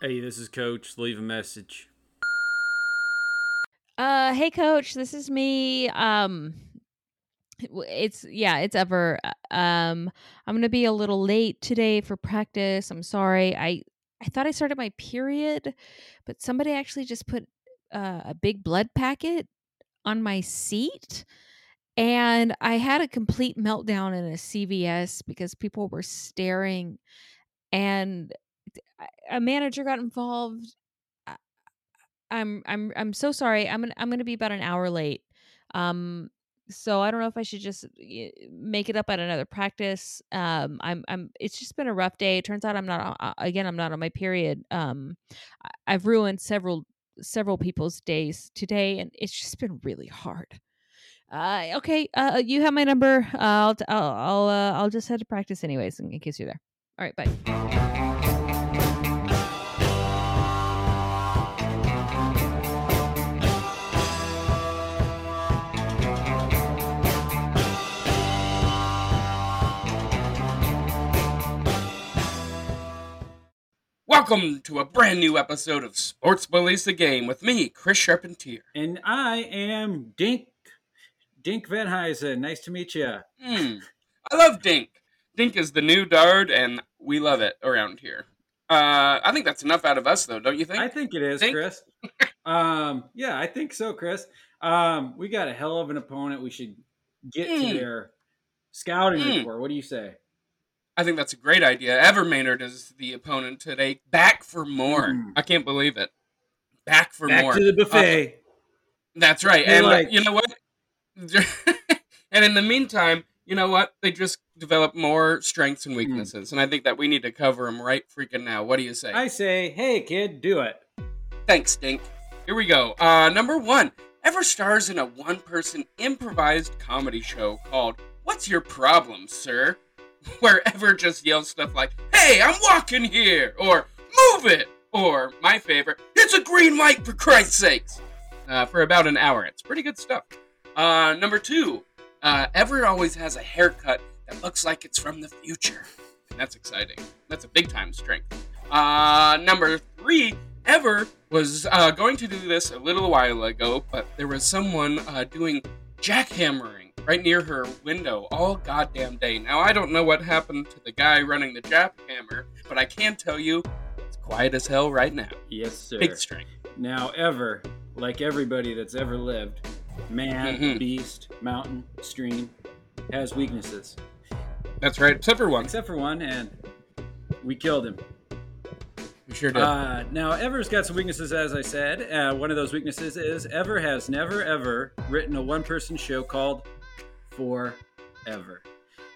Hey, this is Coach. Leave a message. Uh, hey, Coach. This is me. Um, it's yeah, it's ever. uh, Um, I'm gonna be a little late today for practice. I'm sorry. I I thought I started my period, but somebody actually just put uh, a big blood packet on my seat. And I had a complete meltdown in a CVS because people were staring and a manager got involved. I- I'm I'm I'm so sorry. I'm gonna I'm gonna be about an hour late. Um, so I don't know if I should just make it up at another practice. Um, I'm I'm. It's just been a rough day. It turns out I'm not uh, again. I'm not on my period. Um, I've ruined several several people's days today, and it's just been really hard. Uh, okay. Uh, you have my number. Uh, I'll I'll I'll, uh, I'll just head to practice anyways in case you're there. All right. Bye. Welcome to a brand new episode of Sports Bullies the Game with me, Chris Charpentier. And I am Dink. Dink Van Huysen. Nice to meet you. Hmm. I love Dink. Dink is the new Dard, and we love it around here. Uh, I think that's enough out of us, though, don't you think? I think it is, Dink? Chris. um, yeah, I think so, Chris. Um, we got a hell of an opponent. We should get to Mm. their scouting Mm. report. What do you say? I think that's a great idea. Ever Maynard is the opponent today. Back for more. Mm. I can't believe it. Back for Back more. to the buffet. That's right. You're and uh, like- you know what? and in the meantime, you know what? They just develop more strengths and weaknesses, and I think that we need to cover them right freaking now. What do you say? I say, hey, kid, do it. Thanks, Stink. Here we go. Uh, number one. Ever stars in a one-person improvised comedy show called "What's Your Problem, Sir?" Where Ever just yells stuff like "Hey, I'm walking here," or "Move it," or my favorite, "It's a green light for Christ's sakes," uh, for about an hour. It's pretty good stuff. Uh, number two. Uh, Ever always has a haircut that looks like it's from the future. And that's exciting. That's a big time strength. Uh, number three, Ever was uh, going to do this a little while ago, but there was someone uh, doing jackhammering right near her window all goddamn day. Now, I don't know what happened to the guy running the jackhammer, but I can tell you it's quiet as hell right now. Yes, sir. Big strength. Now, ever, like everybody that's ever lived, man, Mhm. beast, mountain, stream, has weaknesses. That's right, except for one. Except for one, and we killed him. We sure did. Uh, now, Ever's got some weaknesses, as I said. Uh, one of those weaknesses is Ever has never, ever written a one person show called Forever,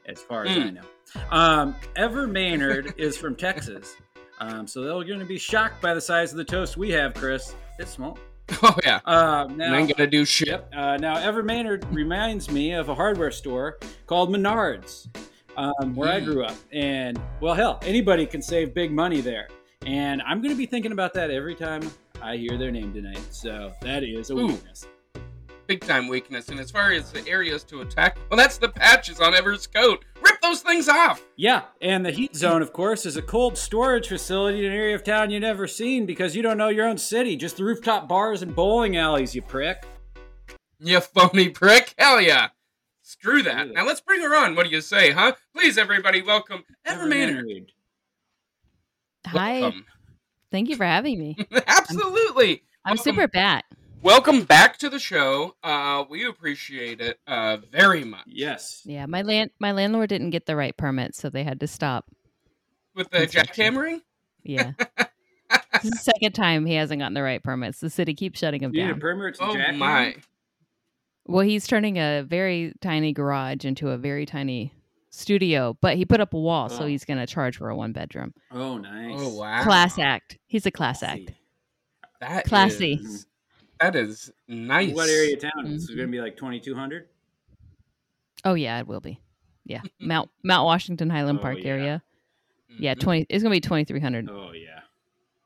as far as I Mm. know. Um, Ever Maynard is from Texas. Um, so they're going to be shocked by the size of the toast we have, Chris. It's small. oh, yeah. Uh, now, I ain't gonna do shit. Uh, now, Ever Maynard reminds me of a hardware store called Menards, um, where I Mm. grew up. And, well, hell, anybody can save big money there. And I'm going to be thinking about that every time I hear their name tonight. So that is a Ooh. weakness. Big time weakness. And as far as the areas to attack, well, that's the patches on Ever's coat. Rip those things off. Yeah. And the heat zone, of course, is a cold storage facility in an area of town you've never seen because you don't know your own city. Just the rooftop bars and bowling alleys, you prick. You phony prick. Hell yeah. Screw that. Screw. Now let's bring her on. What do you say, huh? Please, everybody, welcome Ever Maynard. Hi. Welcome. Thank you for having me. Absolutely. I'm Welcome- super bat. Welcome back to the show. Uh, we appreciate it uh, very much. Yes. Yeah, my land my landlord didn't get the right permit, so they had to stop. With the Construction. jackhammering? Yeah. this is the second time he hasn't gotten the right permits. The city keeps shutting him You need a down. permit to Oh jackhammer? my. Well, he's turning a very tiny garage into a very tiny studio, but he put up a wall, so Oh. he's going to charge for a one bedroom. Oh, nice. Oh wow. Class act. He's a class Classy. act. That Classy. is- that is nice. What area of town? Is it Mhm. going to be like 2200? Oh yeah, it will be. Yeah, Mount Mount Washington Highland Oh, Park yeah. area. Yeah, Mhm. twenty. It's gonna be twenty three hundred. Oh, yeah.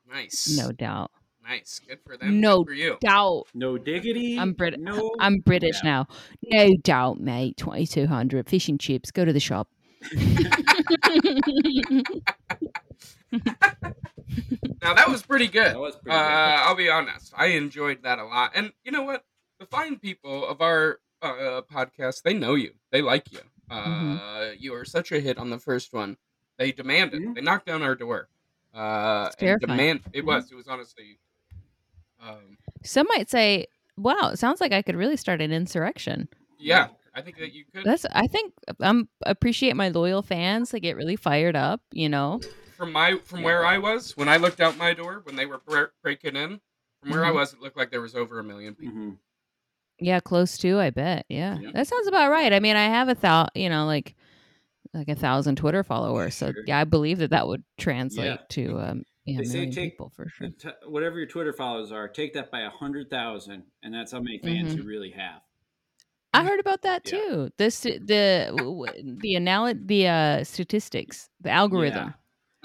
Nice. No doubt. Nice. Good for them. No Good for you. Doubt. No diggity. I'm Brit- No. I'm British Yeah. now. No doubt, mate. Twenty two hundred. Fish and chips. Go to the shop. Now that was pretty good. That was pretty Uh, good. I'll be honest. I enjoyed that a lot. And you know what? The fine people of our uh, podcast, they know you. They like you. Uh, Mhm. You were such a hit on the first one. They demanded. Mhm. They knocked down our door. Uh, and terrifying. demand. It Mhm. was. It was honestly. Um, Some might say, "Wow, it sounds like I could really start an insurrection." yeah, I think that you could. That's. I think I'm appreciate my loyal fans. They get really fired up. You know. From my from where I was when I looked out my door when they were bre- breaking in. From where I Mhm. was, it looked like there was over a million people. Mhm. Yeah, close to. I bet. Yeah, Yeah. that sounds about right. I mean, I have a thou. You know, like like a thousand Twitter followers. So Sure. yeah, I believe that that would translate Yeah. to um, yeah, a They say million take- people for sure. T- whatever your Twitter followers are, take that by a hundred thousand, and that's how many fans Mhm. you really have. I heard about that too. The st- the w- w- the anal- the uh, statistics, the algorithm,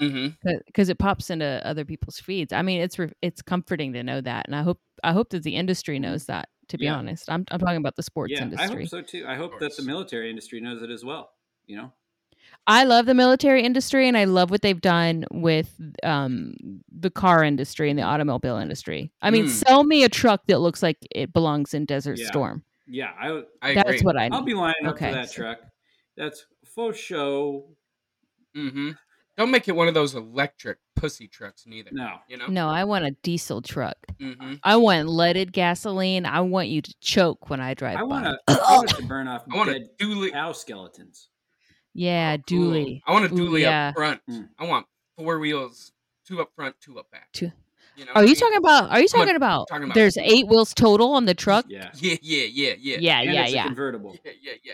Mm-hmm. because it pops into other people's feeds. I mean, it's re- it's comforting to know that, and I hope I hope that the industry knows that. To be Yeah. honest, I'm I'm talking about the sports yeah, I hope so too. I hope that the military industry knows it as well. You know, I love the military industry, and I love what they've done with um, the car industry and the automobile industry. I mean, Mm. sell me a truck that looks like it belongs in Desert Yeah. Storm. yeah, I, I That's agree. what I. I'll be lining up Okay, for that so- truck. That's faux show. Mm-hmm. Don't make it one of those electric pussy trucks, neither. No, You know. No, I want a diesel truck. Mm-hmm. I want leaded gasoline. I want you to choke when I drive I want by. to. Want it to burn off I want dead a dually. cow skeletons. Yeah, Ooh, dually. I want a Ooh, dually yeah. up front. Mm. I want four wheels, two up front, two up back. Two- You know Are you mean? talking about? Are you I'm a- talking about? talking about- There's eight wheels total on the truck. Yeah, Yeah, yeah, yeah, yeah, Yeah, and yeah, it's yeah. a convertible. yeah, yeah, yeah.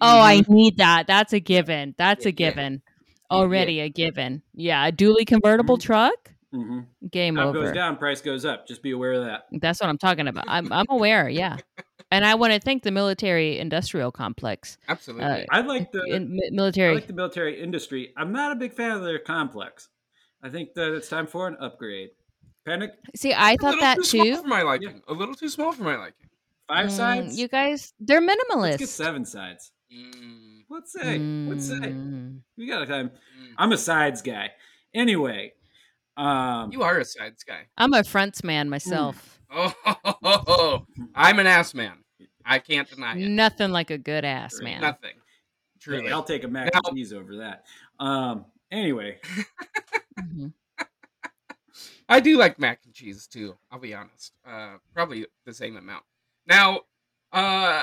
Oh, I Mhm. need that. That's a given. That's Yeah, a yeah. Given. Yeah, Already a given. Yeah, a dually convertible Mhm. truck. hmm Game Top over. goes down, price goes up. Just be aware of that. That's what I'm talking about. I'm I'm aware. Yeah, and I want to thank the military industrial complex, Absolutely. Uh, I like the in, mi- I military. like the military industry. I'm not a big fan of their complex. I think that it's time for an upgrade. Panic See, I thought little that too small for my liking. A little too small for my liking. five Mm, sides. You guys, they're Let's minimalist. get seven sides. Mm, Let's say. Let's say. Mm. We got time. mm. I'm a sides guy. Anyway, um, You are a sides guy. I'm a fronts man myself. Oh, I'm an ass man. I can't deny it. Nothing like a good ass man. Nothing. Truly. I'll take a mac Now- and cheese over that. Um, anyway, Mhm. I do like mac and cheese too. I'll be honest. Uh, probably the same amount. Now, uh,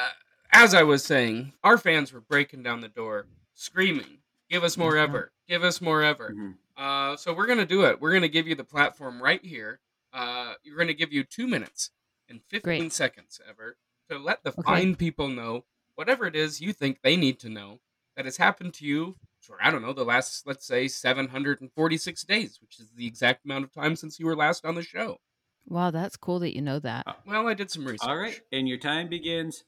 as I was saying, our fans were breaking down the door, screaming, "Give us more Mhm. ever! Give us more ever!" mhm. Uh, so we're gonna do it. We're gonna give you the platform right here. Uh, you're gonna give you two minutes and 15 Great. seconds ever to let the Okay. fine people know whatever it is you think they need to know that has happened to you for I don't know the last let's say 746 days, which is the exact amount of time since you were last on the show. Wow, that's cool that you know that. Well, I did some research. all right, and your time begins.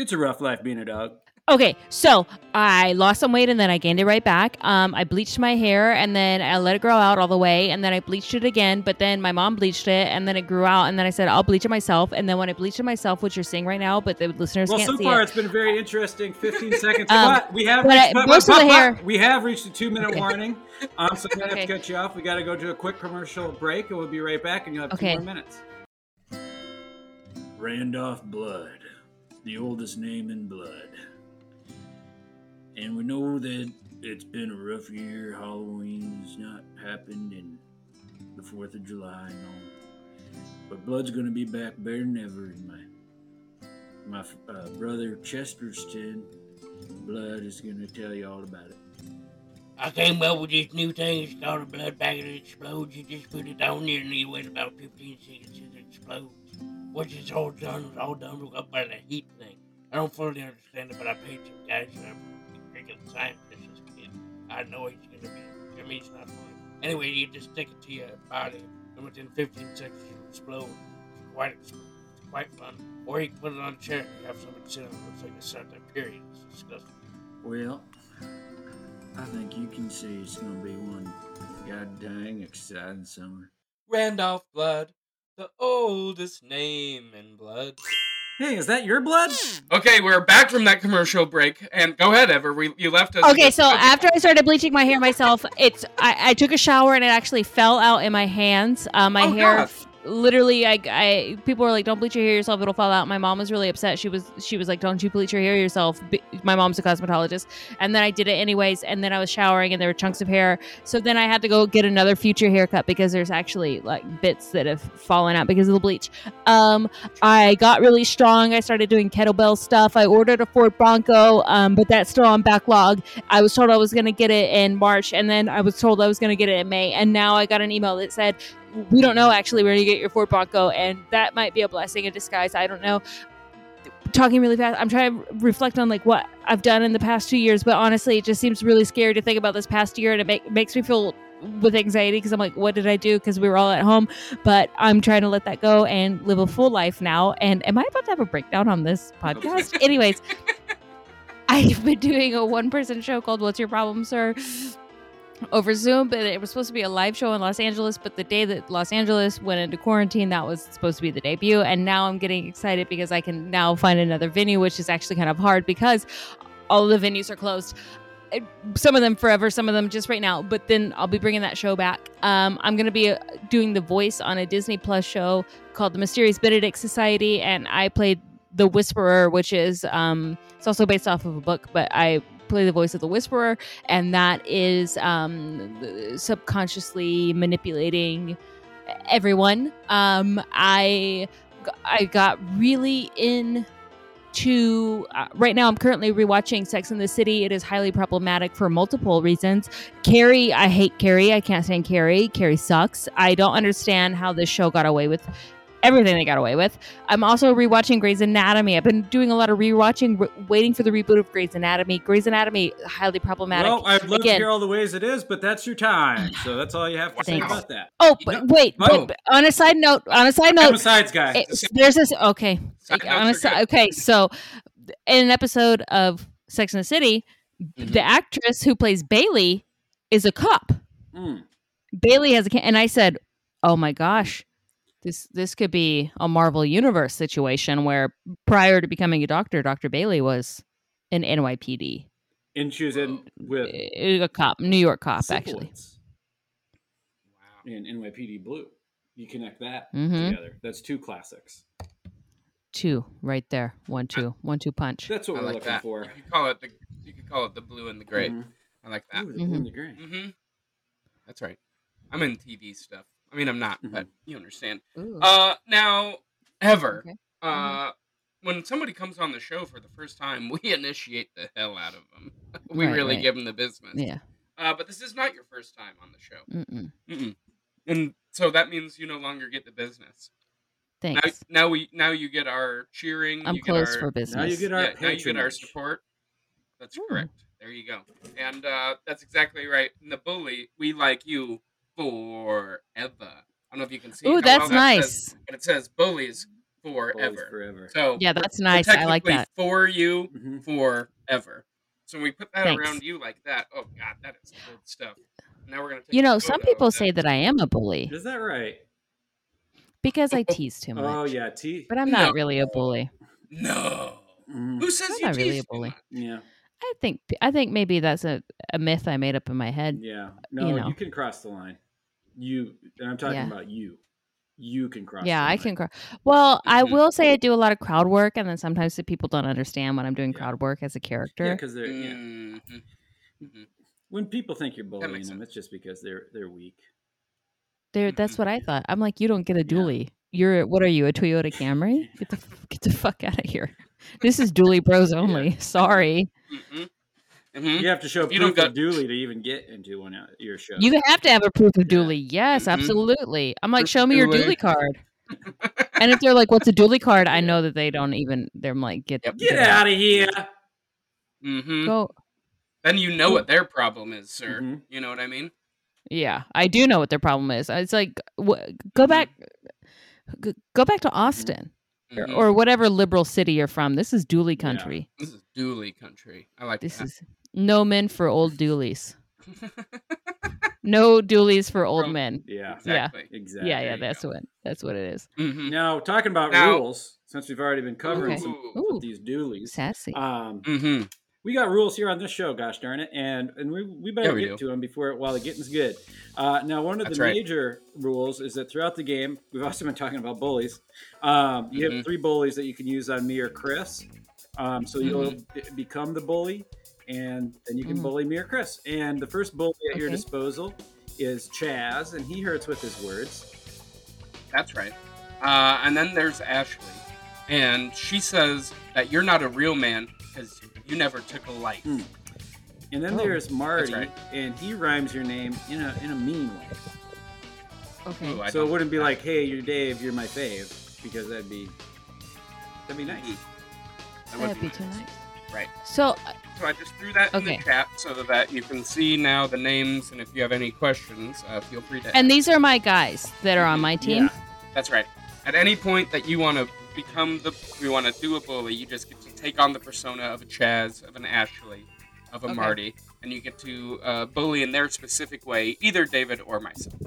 It's a rough life being a dog. Okay, so I lost some weight and then I gained it right back. Um, I bleached my hair and then I let it grow out all the way and then I bleached it again. But then my mom bleached it and then it grew out and then I said I'll bleach it myself. And then when I bleached it myself, which you're seeing right now, but the listeners Well, can't so see far it. it's been very interesting 15 seconds. Um, we have but reached, I- but- most but- of the hair- we have reached the two minute Okay. warning. Um, so I'm gonna Okay. have to cut you off. We got to go to a quick commercial break, and we'll be right back. And you'll have Okay. two more minutes. Randolph Blood, the oldest name in blood, and we know that it's been a rough year. Halloween's not happened, and the Fourth of July, and all. But blood's gonna be back better than ever. And my my uh, brother Chesterton Blood is gonna tell you all about it. I came up with this new thing. It's called a blood bag it explodes. You just put it on there and you wait about 15 seconds and it explodes. Once it's all done, it's all done up by the heat thing. I don't fully understand it, but I paid some guys and I'm freaking scientist. kid. I know he's gonna be. I mean, it's not fun. Anyway, you just stick it to your body, and within 15 seconds you explode. It's quite, it's quite fun. Or you can put it on a chair and you have somebody sit on it. It looks like a Sunday period. It's disgusting. Well, I think you can see it's gonna be one goddamn exciting summer. Randolph Blood, the oldest name in blood. Hey, is that your blood? Okay, we're back from that commercial break, and go ahead, Ever. We, you left us. Okay, so after I started bleaching my hair myself, it's I, I took a shower and it actually fell out in my hands. Uh, my Oh, hair, God. Literally, I, I people were like, "Don't bleach your hair yourself; it'll fall out." My mom was really upset. She was she was like, "Don't you bleach your hair yourself?" B- My mom's a cosmetologist, and then I did it anyways. And then I was showering and there were chunks of hair, so then I had to go get another future haircut because there's actually like bits that have fallen out because of the bleach. Um, I got really strong. I started doing kettlebell stuff. I ordered a Ford Bronco, um, but that's still on backlog. I was told I was going to get it in March, and then I was told I was going to get it in May, and now I got an email that said, "We don't know actually where you get your Ford Bronco," and that might be a blessing in disguise. I don't know. Talking really fast, I'm trying to reflect on like what I've done in the past two years, but honestly, it just seems really scary to think about this past year, and it make, makes me feel with anxiety because I'm like, what did I do? Because we were all at home, but I'm trying to let that go and live a full life now. And am I about to have a breakdown on this podcast? Anyways, I've been doing a one person show called What's Your Problem, Sir? Over Zoom, but it was supposed to be a live show in Los Angeles. But the day that Los Angeles went into quarantine, that was supposed to be the debut. And now I'm getting excited because I can now find another venue, which is actually kind of hard because all the venues are closed. Some of them forever, some of them just right now. But then I'll be bringing that show back. Um, I'm going to be uh, doing the voice on a Disney Plus show called The Mysterious Benedict Society, and I played the Whisperer, which is um, it's also based off of a book, but I play the voice of the Whisperer, and that is um, subconsciously manipulating everyone. Um, I I got really in to uh, right now i'm currently rewatching sex in the city. It is highly problematic for multiple reasons. Carrie i hate carrie. I can't stand carrie. Carrie sucks. I don't understand how this show got away with everything they got away with i'm also rewatching grey's anatomy i've been doing a lot of rewatching re- waiting for the reboot of grey's anatomy grey's anatomy highly problematic Well, I'd love Again. to hear all the ways it is, but that's your time. So that's all you have to say about that. oh but know- wait Oh. but on a side note on a side note a sides guy. it- there's this okay Side on a si- okay so in an episode of sex and the city Mhm. the actress who plays bailey is a cop Mm. bailey has a ca- and i said oh my gosh this this could be a marvel universe situation where prior to becoming a doctor dr bailey was an nypd And she was in with a cop new york cop actually Siblings Wow. in NYPD Blue. You connect that Mhm. together. That's two classics. two right there one two one two punch That's what I we're like looking that. for. You could call it the you could call it the blue and the gray. Mhm. I like that. Ooh, the blue and the gray. Mm-hmm. That's right. I'm in TV stuff. I mean, I'm not, Mhm. but you understand. Ooh. Uh, now, ever, Okay. uh, when somebody comes on the show for the first time, we initiate the hell out of them. we Right, really right. give them the business. yeah Uh, but this is not your first time on the show, Mm-mm. Mm-mm. and so that means you no longer get the business. Now, thanks now we now you get our cheering. i'm you get closed our, for business Now you get our yeah, now you get our support. That's Ooh. correct. There you go. And uh, that's exactly right. And the bully, we like you forever. I don't know if you can see. Ooh, how that's well that says, nice. but it says bullies Boys forever. forever. So Yeah, that's nice. I like that. For you Mhm. forever. So when we put that Thanks. around you like that, oh god, that is good stuff. Now we're gonna. Take You know, some people of say that I am a bully Is that right? because I tease too much. Oh yeah, T. But I'm not No. really a bully. No. Mhm. Who says I'm you not really a bully. Yeah, I think I think maybe that's a, a myth I made up in my head. yeah. No, you, know. can cross the line. You and I'm talking Yeah. about you. You can cross. Yeah, I can. Cr- well, I will say I do a lot of crowd work, and then sometimes the people don't understand when I'm doing Yeah. crowd work as a character. Yeah, because they're yeah. Mhm. Mhm. when people think you're bullying them, sense. it's just because they're they're weak. They're, that's Mhm. what I thought. I'm like, you don't get a Yeah. dually. You're what are you? A Toyota Camry? Get the f- get the fuck out of here. This is dually bros only. Sorry. Mhm. Mhm. You have to show If you proof don't of dually to even get into one of your shows. You have to have a proof of Yeah. dually. Yes, Mhm. absolutely. I'm like, Proof show me your dually. dually card. And if they're like, "What's a dually card?" I know that they don't even. They're like, "Get Yep. get out of here. Mm-hmm. Go. Then you know what their problem is, sir. Mhm. You know what I mean? Yeah, I do know what their problem is. It's like, wh- go Mhm. back, g- go back to Austin or, Mhm. or whatever liberal city you're from. This is dually country. This is dually country. I like This that. is no men for old duallies. No duallies for old Bro. men. Yeah, exactly. exactly. Yeah, yeah, that's go. what that's what it is. Mhm. Now talking about Now- rules. since we've already been covering Okay. some Ooh. of these duallies, Sassy. um, Mm-hmm. we got rules here on this show. Gosh darn it, and and we, we better Yeah, we get do. to them before while the getting's good. Uh, now, one of That's the right. major rules is that throughout the game, we've also been talking about bullies. Um, you Mhm. have three bullies that you can use on me or Chris. Um, so you'll Mm-hmm. b- become the bully, and then you can Mhm. bully me or Chris. And the first bully at your disposal is Chaz, and he hurts with his words. That's right. Uh, and then there's Ashley, and she says that you're not a real man because you never took a life. Mm. And then Oh, there's Marty, right. and he rhymes your name in a in a mean way. okay. Ooh, so it wouldn't be like, "Hey, you're Dave, you're my fave," because that'd be that'd be nice. Mm. That would That'd be nice. too nice. Right. So, uh, So I just threw that in the chat so that you can see now the names, and if you have any questions, uh, feel free to. and these are my guys that are on my team. Yeah. That's right. At any point that you want to become the, we want to do a bully, you just get to take on the persona of a Chaz, of an Ashley, of a Okay. Marty, and you get to uh, bully in their specific way, either David or myself.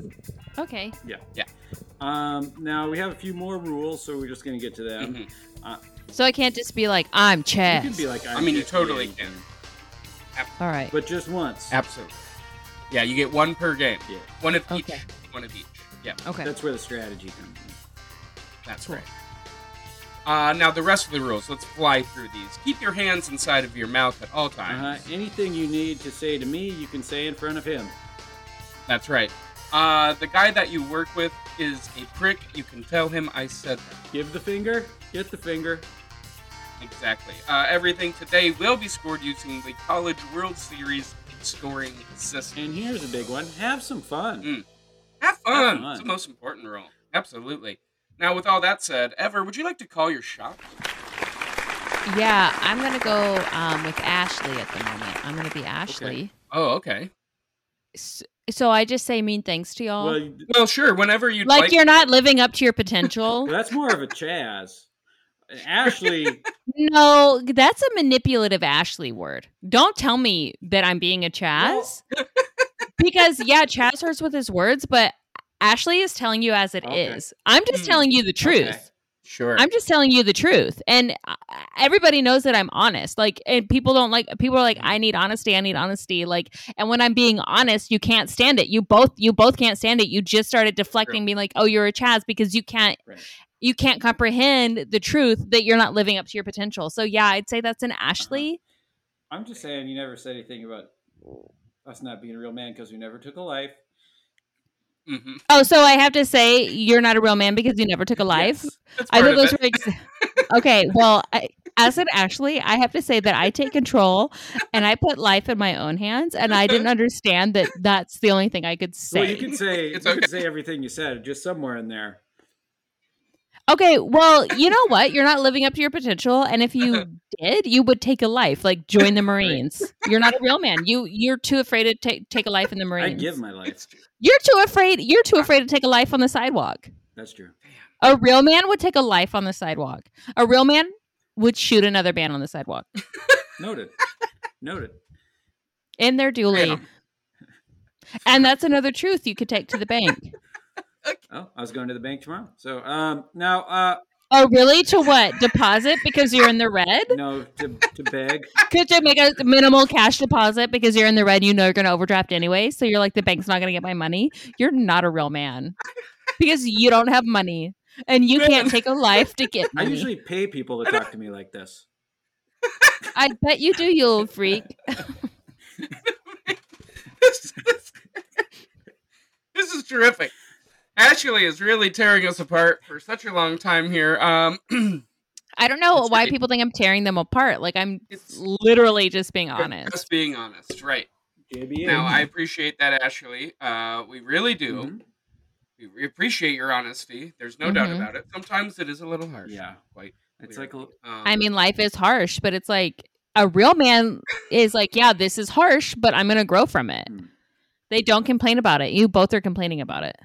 Okay. Yeah. Yeah. Um, now we have a few more rules, so we're just gonna get to them. Mhm. So I can't just be like, I'm You Chaz. could be like, I mean, you totally Jesse, can. All right. but just once. Absolutely. Yeah, you get one per game. Yeah. One of each. Okay. One of each. Yeah, Okay. That's where the strategy comes in. that's Cool. right. Uh, now the rest of the rules. Let's fly through these. Keep your hands inside of your mouth at all times. Anything you need to say to me, you can say in front of him. That's right. Uh, the guy that you work with is a prick. You can tell him I said that. Give the finger, get the finger. Exactly. Uh, everything today will be scored using the College World Series scoring system. And here's a big one: have some fun. Mm. Have fun. fun. It's the most important rule. Absolutely. Now, with all that said, Ever, would you like to call your shot? Yeah, I'm gonna go um, with Ashley at the moment. I'm gonna be Ashley. Okay. Oh, okay. S- So I just say mean things to y'all. Well, Well, sure. Whenever you'd like, like. you're not living up to your potential. well, that's more of a Chaz. Ashley, no, that's a manipulative Ashley word. Don't tell me that I'm being a Chaz. because yeah, Chaz hurts with his words, but Ashley is telling you as it is. Okay. I'm just Hmm. telling you the truth. Okay. Sure. I'm just telling you the truth. And uh, everybody knows that I'm honest. Like, and people don't like, people are like, I need honesty. I need honesty. Like, and when I'm being honest, you can't stand it. You both, you both can't stand it. You just started deflecting, being like, oh, you're a Chaz because you can't, Right. You can't comprehend the truth that you're not living up to your potential. So yeah, I'd say that's an Ashley. I'm just saying you never said anything about us not being a real man because we never took a life. Mm-hmm. Oh, so I have to say you're not a real man because you never took a life. Yes. That's I part thought of those it. were ex- okay. Well, I, as an Ashley, I have to say that I take control and I put life in my own hands, and I didn't understand that that's the only thing I could say. Well, you can say It's you can say everything you said, just somewhere in there. Okay, well, you know what? You're not living up to your potential, and if you did, you would take a life, like join the Marines. You're not a real man. You you're too afraid to take take a life in the Marines. I give my life. You're too afraid. You're too afraid to take a life on the sidewalk. That's true. A real man would take a life on the sidewalk. A real man would shoot another man on the sidewalk Noted. Noted. in their dually. And that's another truth you could take to the bank. Oh, I was going to the bank tomorrow. So um now uh Oh, really? To what? Deposit because you're in the red? no to to beg. Could you make a minimal cash deposit because you're in the red? You know you're going to overdraft anyway. So you're like, the bank's not going to get my money. You're not a real man because you don't have money and you can't take a life to get I usually pay people to talk to me like this. I bet you do, you old freak. this, is, this is terrific. Ashley is really tearing us apart for such a long time here. Um, I don't know why great. people think I'm tearing them apart. Like I'm It's- literally just being honest. Just being honest, right? JBA. Now, I appreciate that, Ashley. Uh, we really do. Mhm. We we appreciate your honesty. There's no doubt Mhm. about it. Sometimes it is a little harsh. Yeah. quite. It's like a- Um, I mean, life is harsh, but it's like a real man is like, yeah, this is harsh, but I'm going to grow from it. Hmm. They don't complain about it. You both are complaining about it.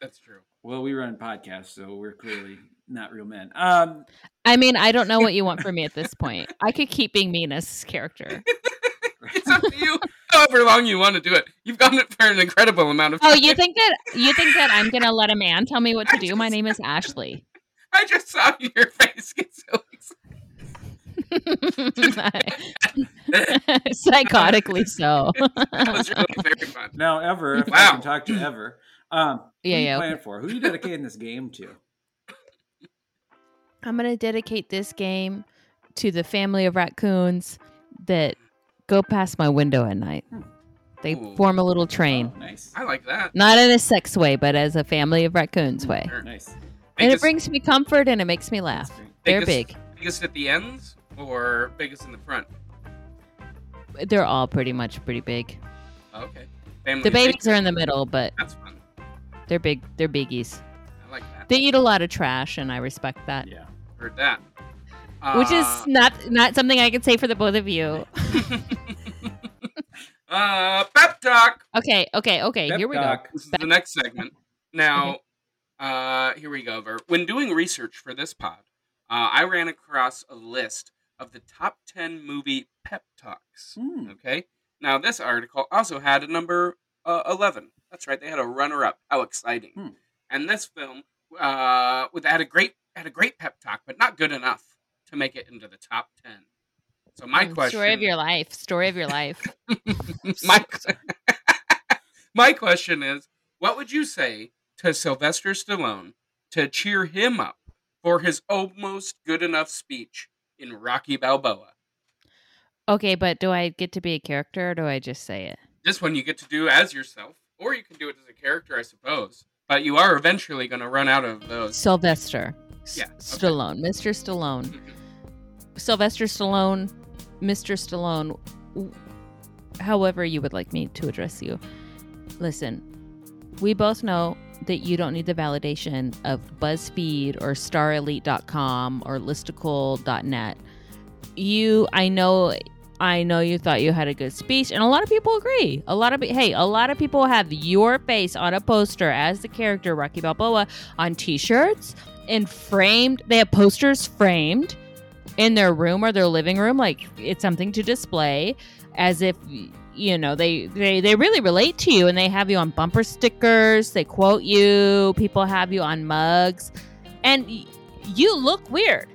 That's true. well, we run podcasts, so we're clearly not real men. Um I mean, I don't know what you want from me at this point. I could keep being mean as this character. It's up to you. However long you want to do it. You've done it for an incredible amount of Oh, you think that you think that I'm going to let a man tell me what to do? My name is Ashley. I just saw your face get so excited. Psychotically so. That was really very fun. Now, Ever, if I Wow. can talk to Ever, um, who Yeah, you yeah, okay. for? Who you dedicating this game to? I'm going to dedicate this game to the family of raccoons that go past my window at night. They Ooh. form a little train. Oh, nice. I like that. Not in a sex way, but as a family of raccoons way. Sure. Nice. And it brings me comfort and it makes me laugh. They're biggest- big. Biggest at the ends or biggest in the front? They're all pretty much pretty big. Okay. Family The babies are in the middle, but That's fun. They're big. They're biggies. I like that. They eat a lot of trash, and I respect that. Yeah. Heard that. Which is Uh, not not something I can say for the both of you. uh, pep talk. Okay, okay, okay. Pep here we talk. This is the next segment. Now, uh, here we go. Ver. When doing research for this pod, uh, I ran across a list of the top 10 movie pep talks. Hmm. Okay. Now, this article also had a number uh, 11. That's right. They had a runner up. How exciting. Hmm. And this film uh, with had a great had a great pep talk, but not good enough to make it into the top 10. So my go. question Story of your life. Story of your life. my my question is, what would you say to Sylvester Stallone to cheer him up for his almost good enough speech in Rocky Balboa? Okay, but do I get to be a character or do I just say it? This one you get to do as yourself, or you can do it as a character, I suppose. But you are eventually going to run out of those. Sylvester. Yeah, okay. Stallone. Mr. Stallone. Mhm. Sylvester Stallone. Mr. Stallone. However, you would like me to address you. Listen, we both know that you don't need the validation of BuzzFeed or StarElite.com or Listicle.net. You, I know, I know you thought you had a good speech, and a lot of people agree. A lot of hey, a lot of people have your face on a poster as the character Rocky Balboa on T-shirts and framed. They have posters framed in their room or their living room, like it's something to display, as if you know they they they really relate to you, and they have you on bumper stickers. They quote you. People have you on mugs, and you look weird,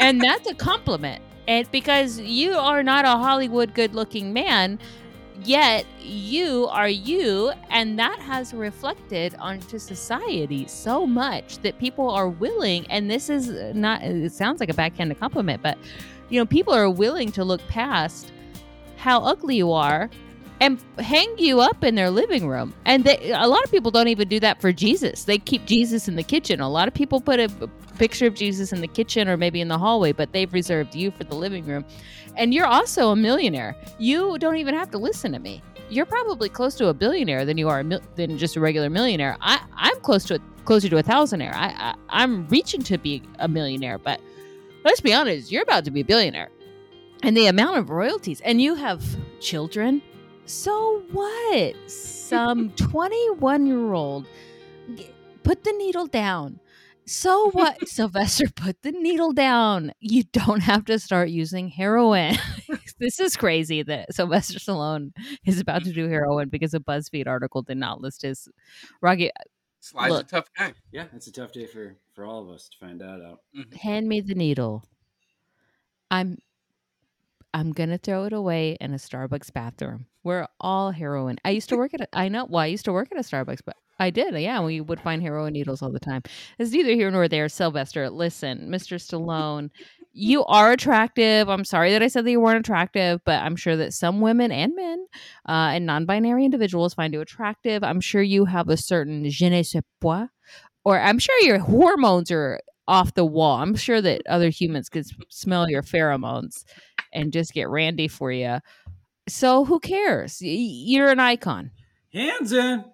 and that's a compliment. And because you are not a Hollywood good-looking man, yet you are you and that has reflected onto society so much that people are willing and this is not it sounds like a backhanded compliment but you know people are willing to look past how ugly you are and hang you up in their living room and they, a lot of people don't even do that for jesus they keep jesus in the kitchen a lot of people put a picture of jesus in the kitchen or maybe in the hallway but they've reserved you for the living room and you're also a millionaire you don't even have to listen to me you're probably close to a billionaire than you are mil- than just a regular millionaire. I I'm close to a, closer to a thousandaire. I, I I'm reaching to be a millionaire, but let's be honest, you're about to be a billionaire. And the amount of royalties, and you have children. So what? Some 21 year old put the needle down. So what, Sylvester? Put the needle down. You don't have to start using heroin. this is crazy that Sylvester Stallone is about to do heroin because a BuzzFeed article did not list his Rocky. Uh, Sly's Look. a tough guy. Yeah, it's a tough day for for all of us to find that out. Mm-hmm. Hand me the needle. I'm I'm gonna throw it away in a Starbucks bathroom. We're all heroin. I used to work at a, I know well, I used to work at a Starbucks, but I did. Yeah, we would find heroin needles all the time. It's neither here nor there, Sylvester. Listen, Mr. Stallone, you are attractive. I'm sorry that I said that you weren't attractive, but I'm sure that some women and men uh, and non-binary individuals find you attractive. I'm sure you have a certain je ne sais quoi, or I'm sure your hormones are off the wall. I'm sure that other humans could smell your pheromones and just get randy for you. So who cares? You're an icon. Hands in.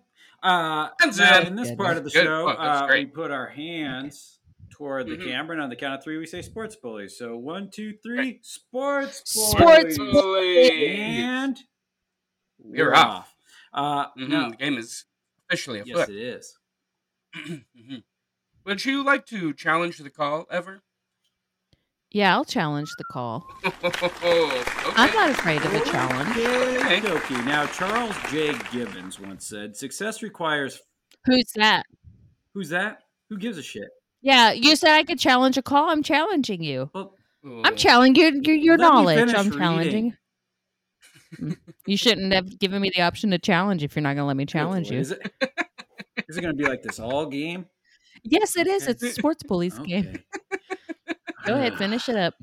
Uh, Hands in. in this Good. part of the Good. show, Oh, uh, we put our hands toward the Mhm. camera, and on the count of three, we say "sports bullies." So one, two, three, sports Sports bullies. bullies. and You're we're off. Uh, Mhm, no, The game is officially yes, afoot. it is. Mhm. Would you like to challenge the call ever? Yeah, I'll challenge the call. okay. I'm not afraid of a challenge. Okay. Okay. Now, Charles J. Givens once said, "Success requires." Who's that? Who's that? Who gives a shit? Yeah, you said I could challenge a call. I'm challenging you. Well, I'm challenging your your, your knowledge. I'm challenging. You shouldn't have given me the option to challenge if you're not going to let me challenge you. Is it, is it going to be like this all game? Yes, it is. It's a sports police game. Okay. Go ahead, Ah, finish it up.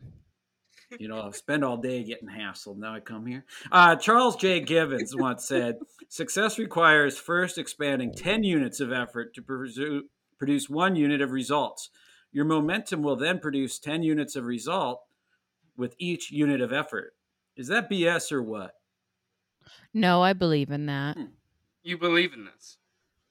You know, I'll spend all day getting hassled. Now I come here. Uh, Charles J. Givens once said, "Success requires first expanding ten units of effort to pursue, produce one unit of results. Your momentum will then produce ten units of result with each unit of effort." Is that BS or what? No, I believe in that. You believe in this?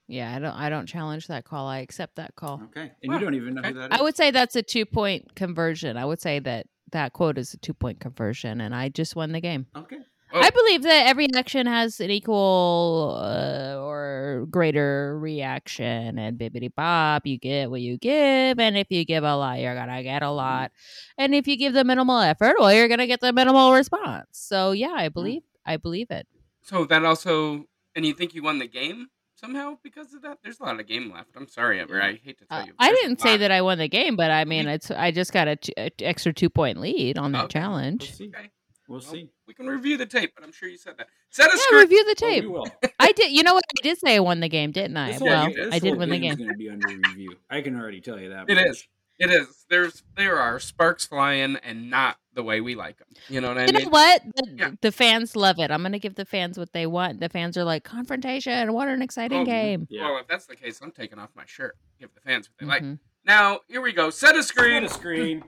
Yeah, I don't. I don't challenge that call. I accept that call. Okay, and Wow, you don't even know okay. who that is. I would say that's a two point conversion. I would say that that quote is a two point conversion, and I just won the game. Okay. Oh, I believe that every action has an equal uh, or greater reaction, and bibbity bop, you get what you give, and if you give a lot, you're gonna get a lot, and if you give the minimal effort, well, you're gonna get the minimal response. So yeah, I believe I believe it. so that also, and you think you won the game somehow because of that? There's a lot of game left. I'm sorry, Ever. I hate to tell Uh, you. I didn't say that I won the game, but I mean, it's I just got a t- a t- extra two point lead on that Okay. We'll challenge. see. Okay, We'll well, see. we can review the tape, but I'm sure you said that. Set a Yeah, screen. review the Oh, tape. we will. I did. You know what? I did say I won the game, didn't I? This well, did. I did win the game's game. going to be under review. I can already tell you that. It much. is. It is. There's there are sparks flying, and not the way we like them. You know what I You mean? know what? The, Yeah. the fans love it. I'm going to give the fans what they want. The fans are like, confrontation. What an exciting Oh, game. Yeah. Well, if that's the case, I'm taking off my shirt. Give the fans what they like. Mhm. Now here we go. Set a Screen screen. a screen.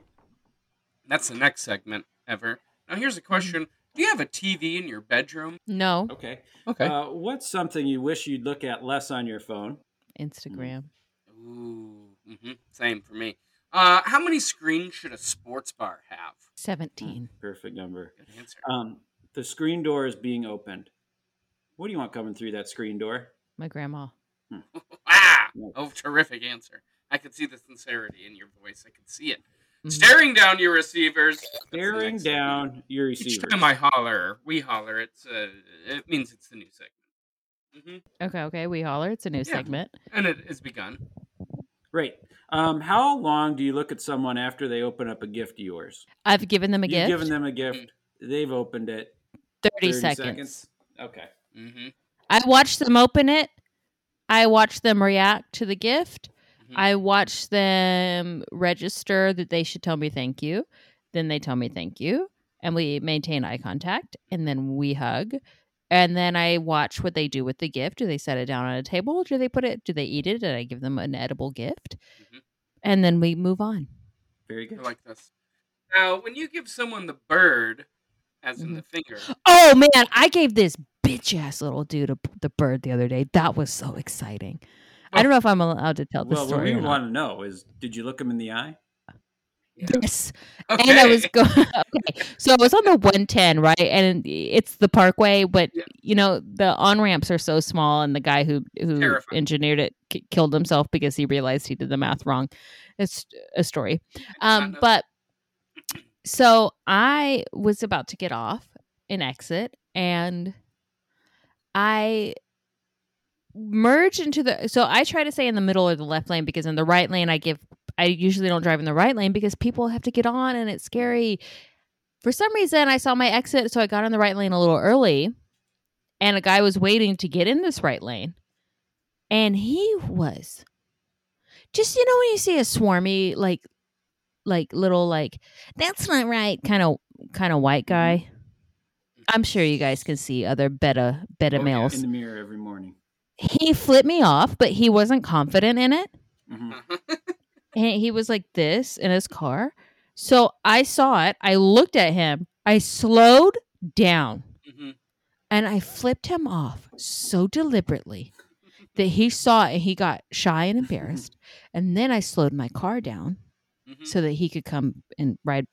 That's the next segment ever. Now here's a question: Do you have a TV in your bedroom? No, Okay. Okay. Uh, what's something you wish you'd look at less on your phone? Instagram. Ooh. hmm Same for me. Uh, how many screens should a sports bar have? 17. Perfect number. Good answer. Um, the screen door is being opened. What do you want coming through that screen door? My grandma. ah! Oh, terrific answer. I could see the sincerity in your voice. I could see it. Mhm. Staring down your receivers. Staring next segment. down your Each receiver. time I holler, we holler. It's uh, it means it's the new segment. hmm Okay, okay. We holler. It's a new Yeah. segment. And it has begun. Right. Um, how long do you look at someone after they open up a gift of yours? I've given them a You've gift. given them a gift. They've opened it. 30, 30 seconds. Okay. hmm I watch them open it. I watch them react to the gift. Mhm. I watch them register that they should tell me thank you. Then they tell me thank you. And we maintain eye contact. And then we hug. And then I watch what they do with the gift. Do they set it down on a table? Do they put it? Do they eat it? And I give them an edible gift? Mhm. And then we move on. Very I good. like this. Now, when you give someone the bird, as in Mhm. the finger, Oh man, I gave this bitch ass little dude a, the bird the other day. That was so exciting. I don't know if I'm allowed to tell this story. Well, what we want to know is, did you look him in the eye? Yes. okay. And I was going. okay, so I was on the 110, right? And it's the Parkway, but Yeah. you know the on ramps are so small, and the guy who who Terrifying. engineered it k- killed himself because he realized he did the math wrong. It's a story. Um, but so I was about to get off and exit, and I merge into the. So I try to stay in the middle or the left lane because in the right lane I give. I usually don't drive in the right lane because people have to get on and it's scary. For some reason, I saw my exit, so I got in the right lane a little early, and a guy was waiting to get in this right lane, and he was just you know when you see a swarmy like like little like that's not right kind of kind of white guy. I'm sure you guys can see other beta beta Oh, yeah, males. In the mirror every morning. he flipped me off but he wasn't confident in it. Hmm and he was like this in his car so i saw it i looked at him i slowed down Mhm. and i flipped him off so deliberately that he saw it and he got shy and embarrassed and then i slowed my car down Mhm. so that he could come and ride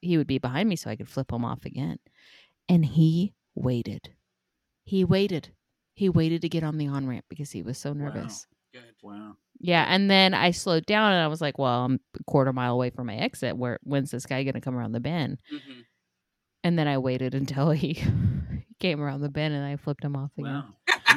he would be behind me so I could flip him off again. And he waited. He waited. He waited to get on the on ramp because he was so nervous. Good. Wow. Yeah, and then I slowed down and I was like, "Well, I'm a quarter mile away from my exit. Where when's this guy going to come around the bend?" Mhm. And then I waited until he came around the bend and I flipped him off again. Wow.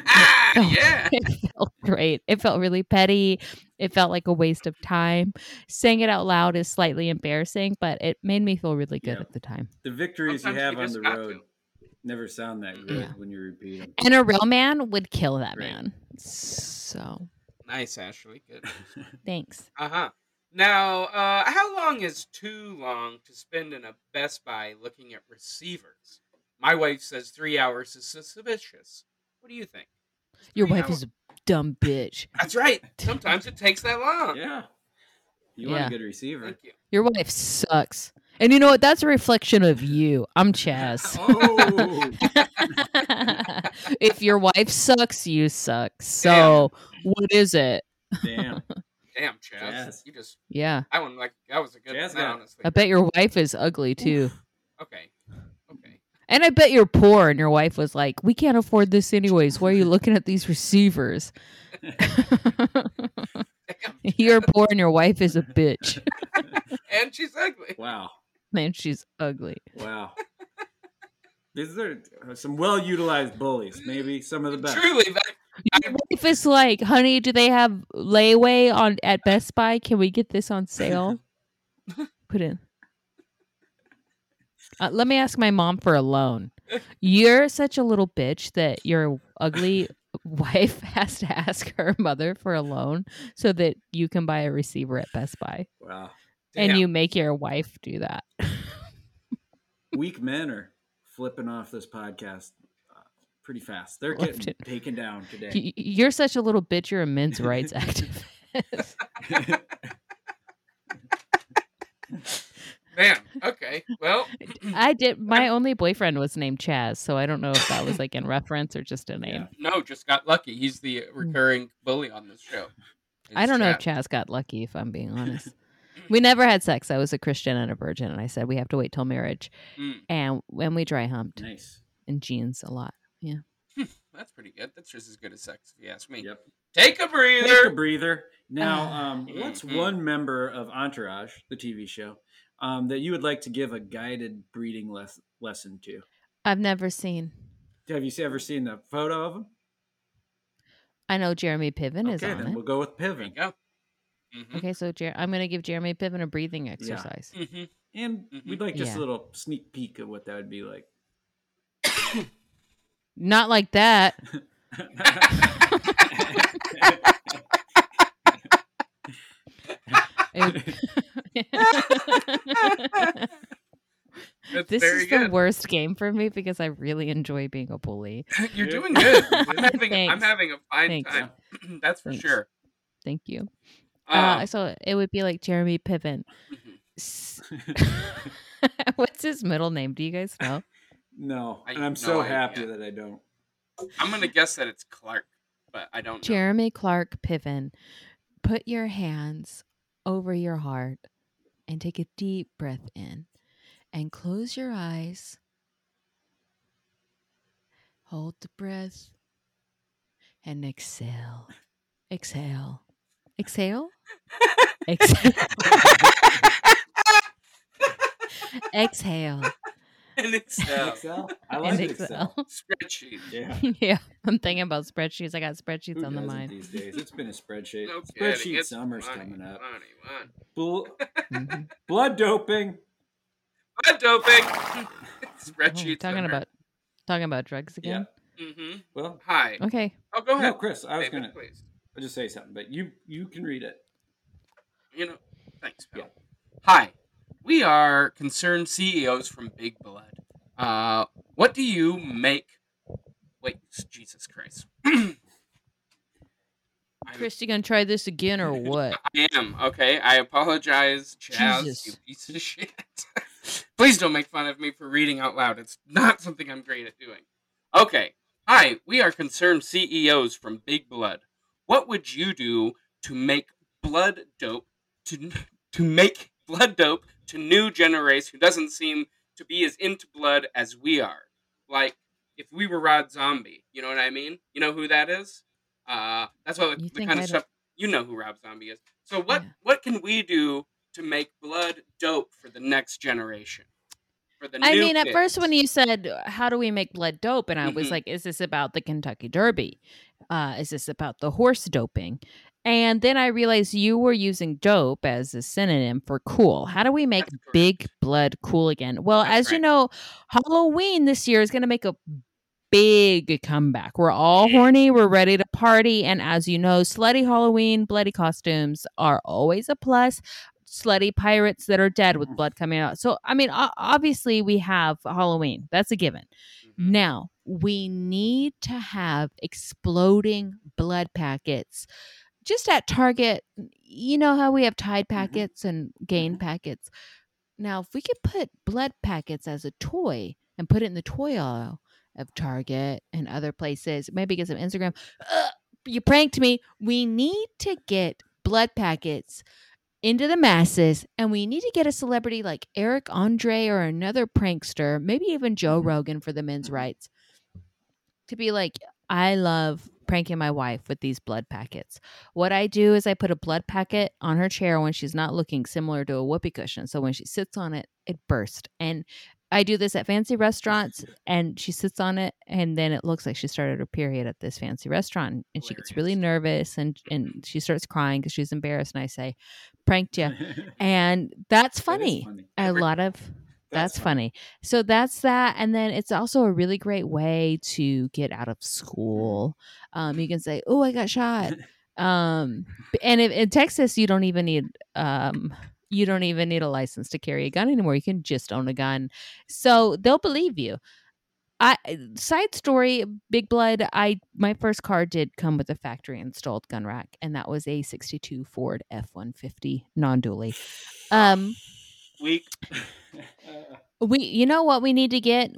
yeah. It felt great. It felt really petty. it felt like a waste of time. Saying it out loud is slightly embarrassing, but it made me feel really good Yeah. at the time. The victories Sometimes you have you on the road to. never sound that good Yeah. when you repeat them. And a real man would kill that Right. man. So Nice, Ashley. Good. thanks. Uh huh. Now, uh, how long is too long to spend in a Best Buy looking at receivers? My wife says three hours is suspicious. What do you think? Your Three wife hours- is a dumb bitch. That's right. Sometimes it takes that long. yeah. You want a good receiver. Thank you. Your wife sucks. And you know what? That's a reflection of you. I'm Chaz. Oh, if your wife sucks, you suck. So what is it? damn. Damn, Chaz. Jazz. You just Yeah. that one like that was a good Jazz one, honestly. I bet your wife is ugly too. Okay. Okay. And I bet you're poor and your wife was like, We can't afford this anyways. Why are you looking at these receivers? You're poor and your wife is a bitch. And she's ugly. Wow. Man, she's ugly. Wow. These are some well utilized bullies. Maybe some of the best. Truly, that, Your wife is like, honey, do they have layaway on at Best Buy? Can we get this on sale? Put in. Uh, let me ask my mom for a loan. You're such a little bitch that your ugly wife has to ask her mother for a loan so that you can buy a receiver at Best Buy. Wow. And you make your wife do that. Weak men are flipping off this podcast uh, pretty fast. They're getting Left it. taken down today. You're such a little bitch. You're a men's rights activist. Man, Okay. Well, I did. My only boyfriend was named Chaz, so I don't know if that was like in reference or just a name. no, just got lucky. He's the recurring bully on this show. I don't know if Chaz got lucky, if I'm being honest. We never had sex. I was a Christian and a virgin, and I said we have to wait till marriage. Mm, And when we dry humped nice. in jeans a lot. Yeah. That's pretty good. That's just as good as sex, if you ask me. Yep. Take a breather. Take a breather. breather. Now, um, what's Mhm. one member of Entourage, the TV show, um, that you would like to give a guided breeding les- lesson to? I've never seen. Have you ever seen the photo of him? I know Jeremy Piven is okay, on then it. we'll go with There you Piven. go. Mm-hmm. Okay, so Jer- I'm going to give Jeremy Piven a breathing exercise. Mm-hmm. And Mhm. we'd like just Yeah. a little sneak peek of what that would be like. Not like that. This very is the worst game for me because I really enjoy being a bully. You're doing good. I'm having, I'm having a fine Thanks. time. That's for Thanks. sure. Thank you. Uh, so it would be like Jeremy Piven. What's his middle name? Do you guys know? no, I and I'm have so no happy idea. that I don't. I'm gonna guess that it's Clark, but I don't know. Jeremy Clark Piven. Put your hands over your heart and take a deep breath in and close your eyes. Hold the breath and exhale. Exhale. Exhale. Exhale. Exhale. and Excel Excel? I And like Excel. Excel. spreadsheet. Yeah. yeah, I'm thinking about spreadsheets. I got spreadsheets Who on the mind. these days? It's been a spreadsheet. No spreadsheet It's summer's funny, coming up. funny, funny. Bl- Mhm. blood doping. Blood doping. Oh, Spreadsheet. talking about talking about drugs again. Mm-hmm. Well, Hi. Okay. Oh, go ahead, no, ahead. Chris, I was David, gonna please. I'll just say something, but you you can read it. You know, thanks, pal. Yeah. Hi, we are concerned CEOs from Big Blood. Uh, what do you make? Wait, Jesus Christ. I- Chris, you gonna try this again or what? I am okay. I apologize, Chaz. Jesus. You piece of shit. Please don't make fun of me for reading out loud. It's not something I'm great at doing. Okay. Hi, we are concerned CEOs from Big Blood. What would you do to make blood dope to to make blood dope to new generation who doesn't seem to be as into blood as we are? Like if we were Rob Zombie, you know what I mean? You know who that is? Uh, that's what You the kind of I'd- stuff you know who Rob Zombie is. So what Yeah. what can we do to make blood dope for the next generation? For the I mean, at first when you said, "How do we make blood dope?" and I was Mhm. like, "Is this about the Kentucky Derby? Uh, is this about the horse doping?" And then I realized you were using dope as a synonym for cool. How do we make big blood cool again? Well, That's as you know, Halloween this year is going to make a big comeback. We're all horny, we're ready to party. And as you know, slutty Halloween bloody costumes are always a plus. Slutty pirates that are dead with blood coming out. So, I mean, obviously, we have Halloween. That's a given. Mhm. Now, we need to have exploding blood packets just at Target. You know how we have Tide packets and Gain Mhm. packets. Now, if we could put blood packets as a toy and put it in the toy aisle of Target and other places, maybe get some Instagram. Ugh, you pranked me. We need to get blood packets into the masses and we need to get a celebrity like Eric Andre or another prankster, maybe even Joe Mhm. Rogan for the men's Mhm. rights, to be like, I love pranking my wife with these blood packets. What I do is I put a blood packet on her chair when she's not looking, similar to a whoopee cushion. So when she sits on it, it bursts. And I do this at fancy restaurants and she sits on it and then it looks like she started her period at this fancy restaurant and she gets really nervous and and she starts crying because she's embarrassed and I say pranked you and that's That funny. funny. A lot of that's funny. So that's that. And then it's also a really great way to get out of school. Um, you can say, Oh, I got shot. Um, and if, in Texas, you don't even need, um, you don't even need a license to carry a gun anymore. You can just own a gun. So they'll believe you. I side story, Big Blood. I my first car did come with a factory installed gun rack, and that was a '62 Ford F-150 non-dually. Um, Weak. we, you know what we need to get?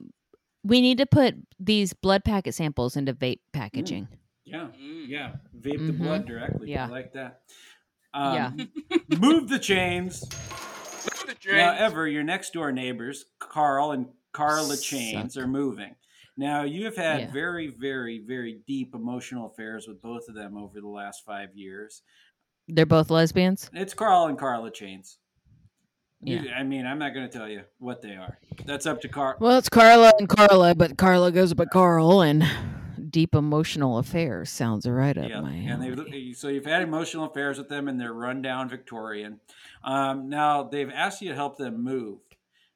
We need to put these blood packet samples into vape packaging. yeah, Mm. yeah. Vape the Mhm. blood directly. Yeah. I like that. Yeah. Um, move the chains. Look at the Now, James. Ever, your next door neighbors, Carl and Carla Chains, Suck. are moving. Now, you have had Yeah. very, very, very deep emotional affairs with both of them over the last five years. They're both lesbians. It's Carl and Carla Chains. You- I mean, I'm not going to tell you what they are. That's up to Carl. Well, it's Carla and Carla, but Carla goes by Carl, and deep emotional affairs sounds right up Yeah, my and alley. they so you've had emotional affairs with them, and they're rundown Victorian. Um, now they've asked you to help them move.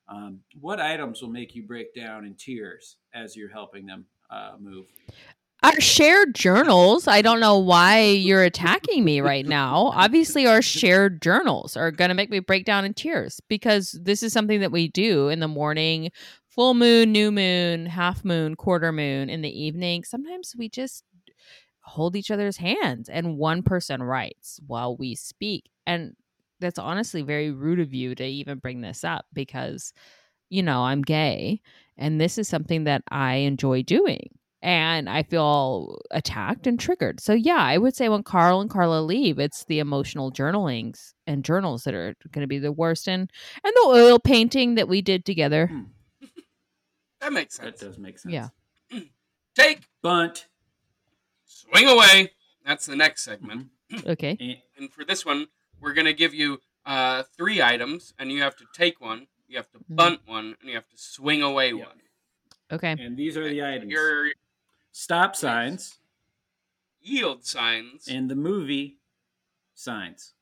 Um, what items will make you break down in tears as you're helping them uh, move? Our shared journals. I don't know why you're attacking me right now. Obviously, our shared journals are going to make me break down in tears because this is something that we do in the morning full moon, new moon, half moon, quarter moon, in the evening. Sometimes we just hold each other's hands and one person writes while we speak. And that's honestly very rude of you to even bring this up because, you know, I'm gay and this is something that I enjoy doing and I feel attacked and triggered. So yeah, I would say when Carl and Carla leave, it's the emotional journalings and journals that are going to be the worst, and and the oil painting that we did together. That makes sense. That does make sense. Yeah. Take, Bunt. swing away. That's the next segment. Okay, And- And for this one, we're going to give you uh, three items, and you have to take one, you have to Mhm. bunt one, and you have to swing away Yeah. one. okay, And these are the items: Your stop signs yield signs. and the movie signs.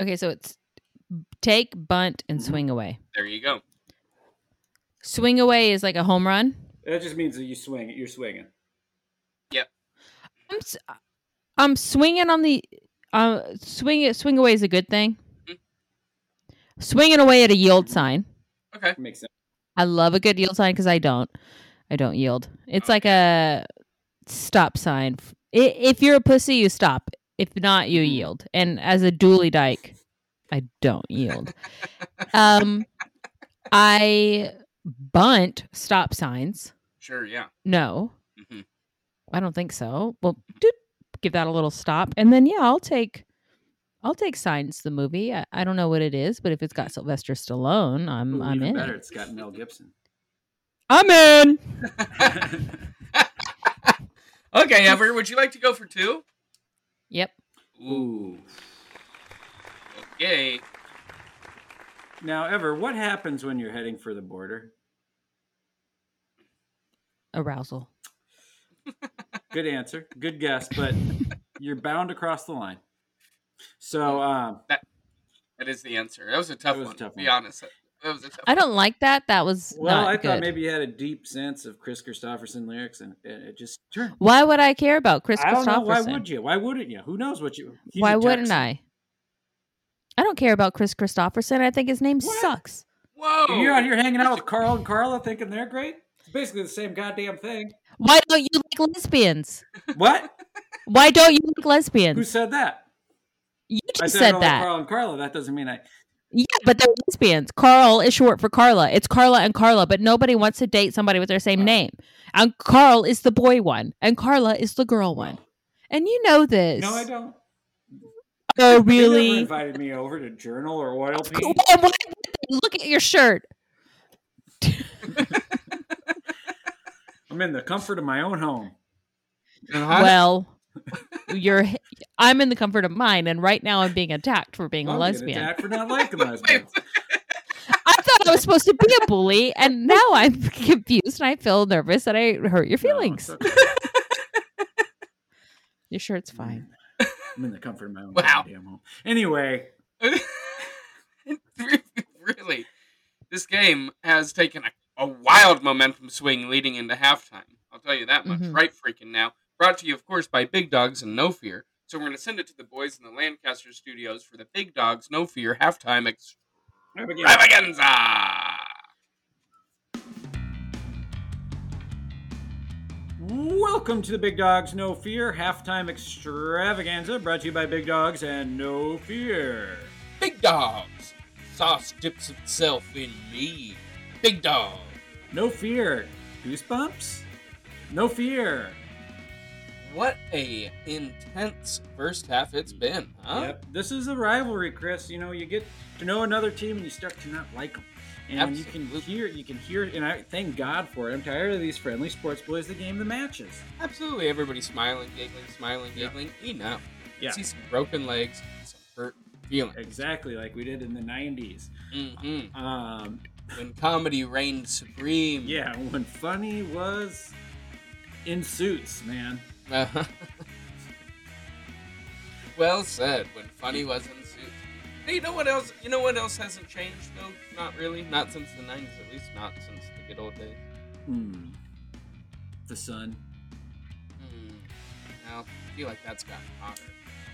okay. So it's take, bunt, and Mhm. swing away. there you go. Swing away is like a home run. That just means that you swing. You're swinging. Yep. I'm s- I'm swinging on the uh swing it swing away is a good thing. Mhm. Swinging away at a yield sign. Okay. Makes sense. I love a good yield sign because I don't. I don't yield. It's like a stop sign. If you're a pussy, you stop. If not, you Mhm. yield. And as a dually dyke, I don't yield. um, I bunt stop signs. Sure, yeah. No, hmm I don't think so. Well, doot, give that a little stop, and then yeah, I'll take. I'll take Signs the movie. I, I don't know what it is, but if it's got Sylvester Stallone, I'm Ooh, I'm in. better. It's got Mel Gibson. I'm in. okay, Ever, would you like to go for two? Yep. Ooh. Okay. Now, Ever, what happens when you're heading for the border? Arousal. Good answer. Good guess. But You're bound to cross the line. So, um, That is the answer. That was a tough was a one. tough Be one. honest. That was a tough I don't like that. That was well, not I good. thought maybe you had a deep sense of Kris Kristofferson lyrics, and and it just turned. Why would I care about Kris I don't know. Why would you? Why wouldn't you? Who knows what you? Why wouldn't I? I don't care about Kris Kristofferson. I think his name What? sucks. Whoa! You're out here hanging out with Carl and Carla, thinking they're great. It's basically the same goddamn thing. Why don't you like lesbians? What? Why don't you like lesbians? Who said that? You I just said, I said don't like that. Carl and Carla. That doesn't mean I. Yeah, but they're lesbians. Carl is short for Carla. It's Carla and Carla, but nobody wants to date somebody with their same name. And Carl is the boy one, and Carla is the girl one. And you know this. No, I don't. Oh, They never really? invited me over to Journal or Oil Paint. would? Look at your shirt. I'm in the comfort of my own home. Well, you're. I'm in the comfort of mine, and right now I'm being attacked for being a I'm getting lesbian. attacked for not liking lesbians. I thought I was supposed to be a bully, and now I'm confused and I feel nervous that I hurt your feelings. it's okay. Your shirt's fine. I'm in the comfort of my own Wow. goddamn home. Anyway, really, this game has taken a, a wild momentum swing leading into halftime. I'll tell you that much. Mhm. Right freaking now. Brought to you, of course, by Big Dogs and No Fear. So we're going to send it to the boys in the Lancaster studios for the Big Dogs No Fear halftime extravaganza. welcome to the Big Dogs No Fear halftime extravaganza brought to you by Big Dogs and No Fear. Big dogs. Sauce dips itself in me. Big dog. No Fear. Goosebumps? No Fear. What a intense first half it's been, huh? Yep. This is a rivalry, Chris. You know, you get to know another team and you start to not like them. And you can hear, you can hear, and I thank God for it. I'm tired of these friendly sports boys that game the matches. Absolutely. Everybody smiling, giggling, smiling, Yeah. giggling. Enough. Yeah. See some broken legs, some hurt feelings. Exactly like we did in the 90s. hmm Um, When comedy reigned supreme. yeah, when funny was in suits, man. Well said. When funny was in suits. Hey, you know what else? You know what else hasn't changed though? Not really. Not since the '90s, at least. Not since the good old days. Hmm. The sun. Hmm. Now, I feel like that's gotten hotter.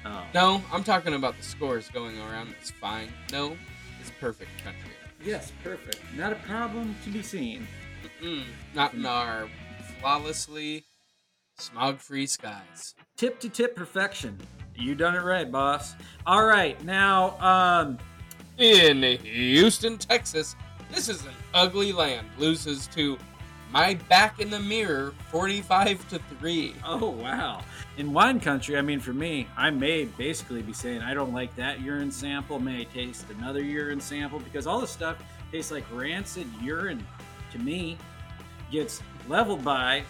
Oh. No, I'm talking about the scores going around. It's fine. No, it's perfect country. Yes, perfect. Not a problem to be seen. Mm-mm. Not in our flawlessly smog-free skies. Tip to tip perfection. You done it right, boss. All right, now, um, In Houston, Texas, this is an ugly land. Loses to my back in the mirror, 45 to three. oh wow. In wine country, I mean, for me, I may basically be saying I don't like that urine sample. May taste another urine sample because all this stuff tastes like rancid urine to me. Gets leveled by.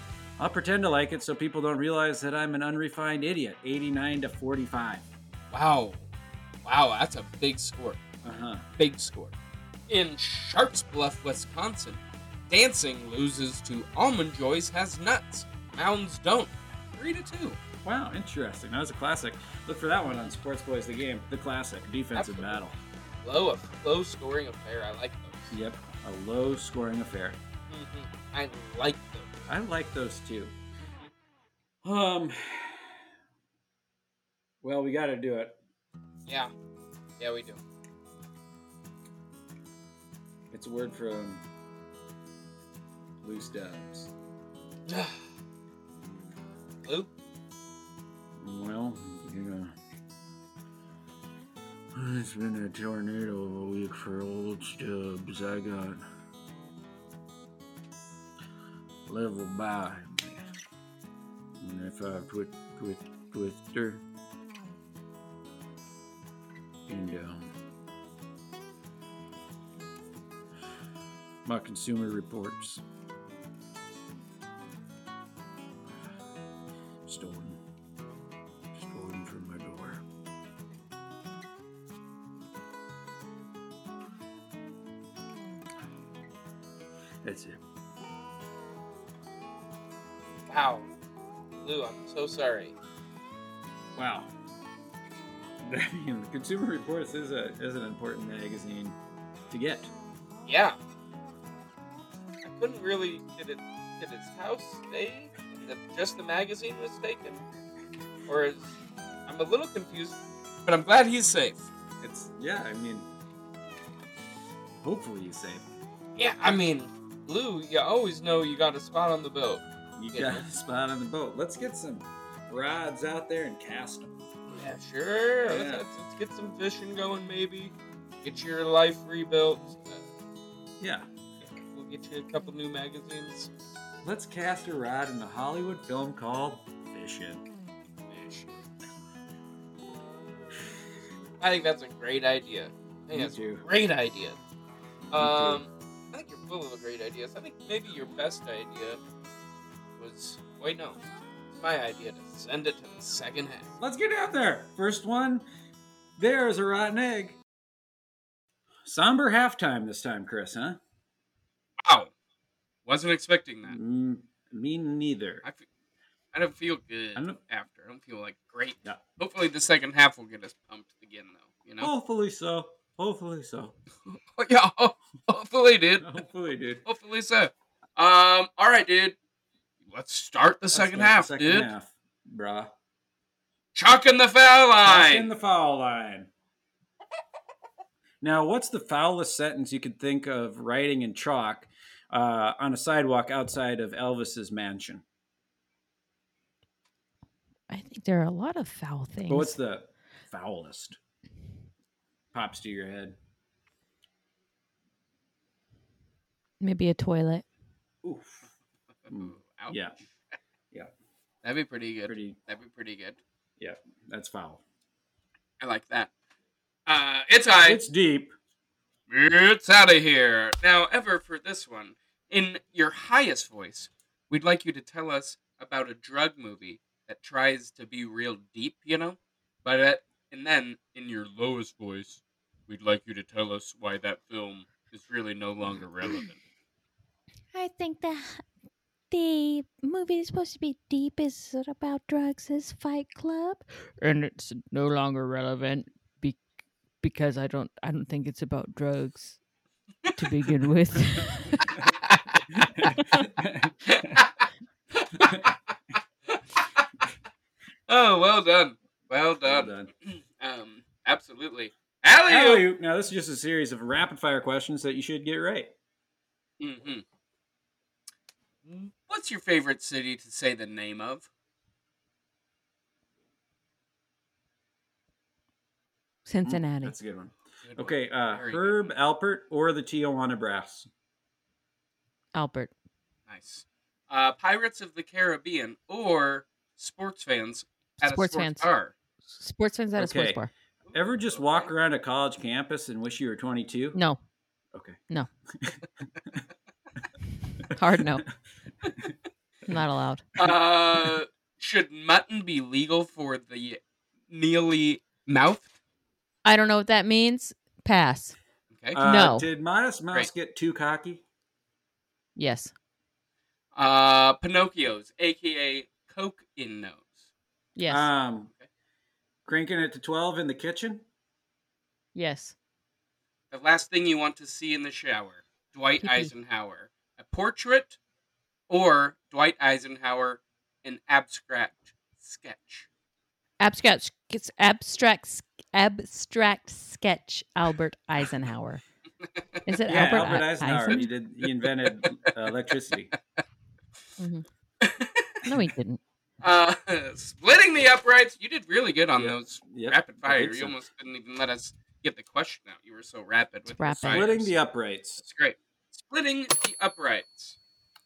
I'll pretend to like it so people don't realize that I'm an unrefined idiot. 89 to 45. Wow, wow, that's a big score. Uh huh. Big score. In Sharks Bluff, Wisconsin, dancing loses to Almond Joys has nuts. Mounds don't. Three to two. Wow, interesting. That was a classic. Look for that one on Sports Boys the Game. The classic defensive Absolutely. battle. Low, a low scoring affair. I like those. Yep, a low scoring affair. Mhm. I like those. I like those too. Um. Well, we got to do it. Yeah, yeah, we do. It's a word from Lou Stubbs. Lou, Well, you know, it's been a tornado of a week for old Stubbs. I got level by. And if I put twist, twister and um, my consumer reports Consumer Reports is a is an important magazine to get. Yeah. I couldn't really. Did it? Did his house stay? That just the magazine was taken, or is? I'm a little confused, but I'm glad he's safe. It's yeah. I mean, hopefully he's safe. Yeah, I mean, Lou, you always know you got a spot on the boat. You Yeah. got a spot on the boat. Let's get some rods out there and cast them. Yeah, sure. Let's, Yeah. let's, let's get some fishing going, maybe. Get your life rebuilt. Yeah. we'll get you a couple new magazines. Let's cast a rod in the Hollywood film called Fishing. Fish. I think that's a great idea. I think Me that's too. a great idea. Um, I think you're full of great ideas. I think maybe your best idea was wait no, my idea to send it to the second half. Let's get out there. First one. There's a rotten egg. Somber halftime this time, Chris, huh? Wow, wasn't expecting that. Mm, me neither. I feel, I don't feel good I don't- after. I don't feel like great. Yeah. Hopefully the second half will get us pumped again, though. You know. Hopefully so. Hopefully so. yeah. Hopefully, dude. Hopefully, dude. Hopefully so. Um. All right, dude. Let's start the Let's second start the half, second dude. half, bruh. Chalk in the foul Back in the foul line. Now, what's the foulest sentence you could think of writing in chalk uh, on a sidewalk outside of Elvis's mansion? I think there are a lot of foul things. But what's the foulest? Pops to your head. Maybe a toilet. Oof. Mm, Ouch. Yeah, That'd be pretty good. pretty. That'd be pretty good. Yeah, that's foul. I like that. Uh, it's high. It's deep. It's out of here. Now, ever for this one, in your highest voice, we'd like you to tell us about a drug movie that tries to be real deep, you know? But at, and then in your lowest voice, we'd like you to tell us why that film is really no longer relevant. I think the the movie is supposed to be deep. Is it about drugs? Is Fight Club? And it's no longer relevant be- because I don't I don't think it's about drugs to begin with. oh, well done. Well Well done. done. Um, absolutely. Alley Alley-oop. Now, this is just a series of rapid fire questions that you should get right. hmm What's your favorite city to say the name of? Cincinnati. That's a good one. Good one. Okay, uh, Very good. Herb Alpert or the Tijuana Brass? Albert. Nice. Uh, Pirates of the Caribbean or sports fans at Sports a sports fans. bar. Sports fans at a sports bar. Ever just walk around a college campus and wish you were 22? No. Okay. No. Hard no. Not allowed. Uh, should mutton be legal for the mealy mouth? I don't know what that means. Pass. Okay. Uh, No. Did Modest Mouse Great. get too cocky? Yes. Uh, Pinocchio's, aka Coke in nose. Yes. Um, Okay. cranking it to 12 in the kitchen? yes. The last thing you want to see in the shower, Dwight Eisenhower. A portrait or Dwight Eisenhower, an abstract sketch. Abstract it's abstract abstract sketch Albert Eisenhower. Is it yeah, Albert, Albert Eisenhower. Eisen? He did. He invented uh, electricity. No, he didn't. Uh, splitting the uprights. You did really good on Yep. those Yep, rapid fire. think You so. almost didn't even let us get the question out. You were so rapid It's with rapid. the. Splitting the uprights. It's great. Splitting the uprights.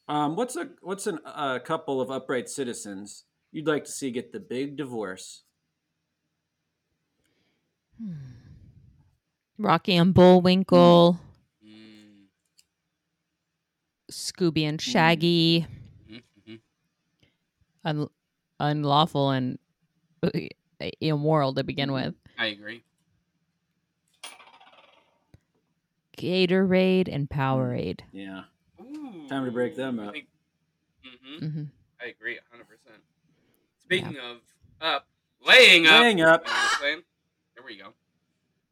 Um, what's a what's a uh, couple of upright citizens you'd like to see get the big divorce? Hmm. Rocky and Bullwinkle, Mm, Scooby and Shaggy, mhm, mhm. un- unlawful and uh, immoral to begin with. I agree. Gatorade and Powerade. Yeah. Ooh, Time to break them I up. think- mhm, hmm I agree 100%. Speaking of up, laying up. Laying up. You know what I'm? There we go.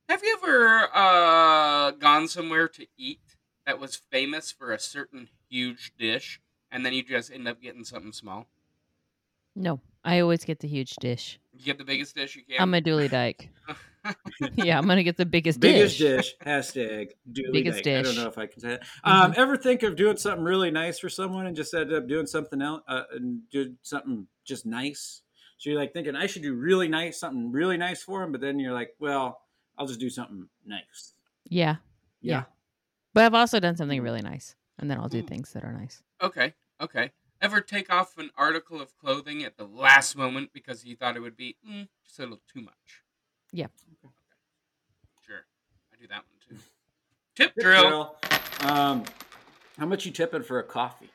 Have you ever uh, gone somewhere to eat that was famous for a certain huge dish, and then you just end up getting something small? No, I always get the huge dish. You get the biggest dish you can. I'm a dually Dyke. yeah, I'm gonna get the biggest, Biggest dish. dish. Hashtag dually Biggest Dyke. I don't know if I can say that. Um, Mhm. ever think of doing something really nice for someone and just ended up doing something else uh, and did something just nice? So you're like thinking I should do really nice, something really nice for him, but then you're like, well, I'll just do something nice. Yeah, Yeah. Yeah. but I've also done something really nice, and then I'll do Ooh. things that are nice. Okay, okay. Ever take off an article of clothing at the last moment because you thought it would be mm, just a little too much? Yeah. Okay. Sure. I do that one too. Tip Tip drill. drill. Um, how much you tipping for a coffee?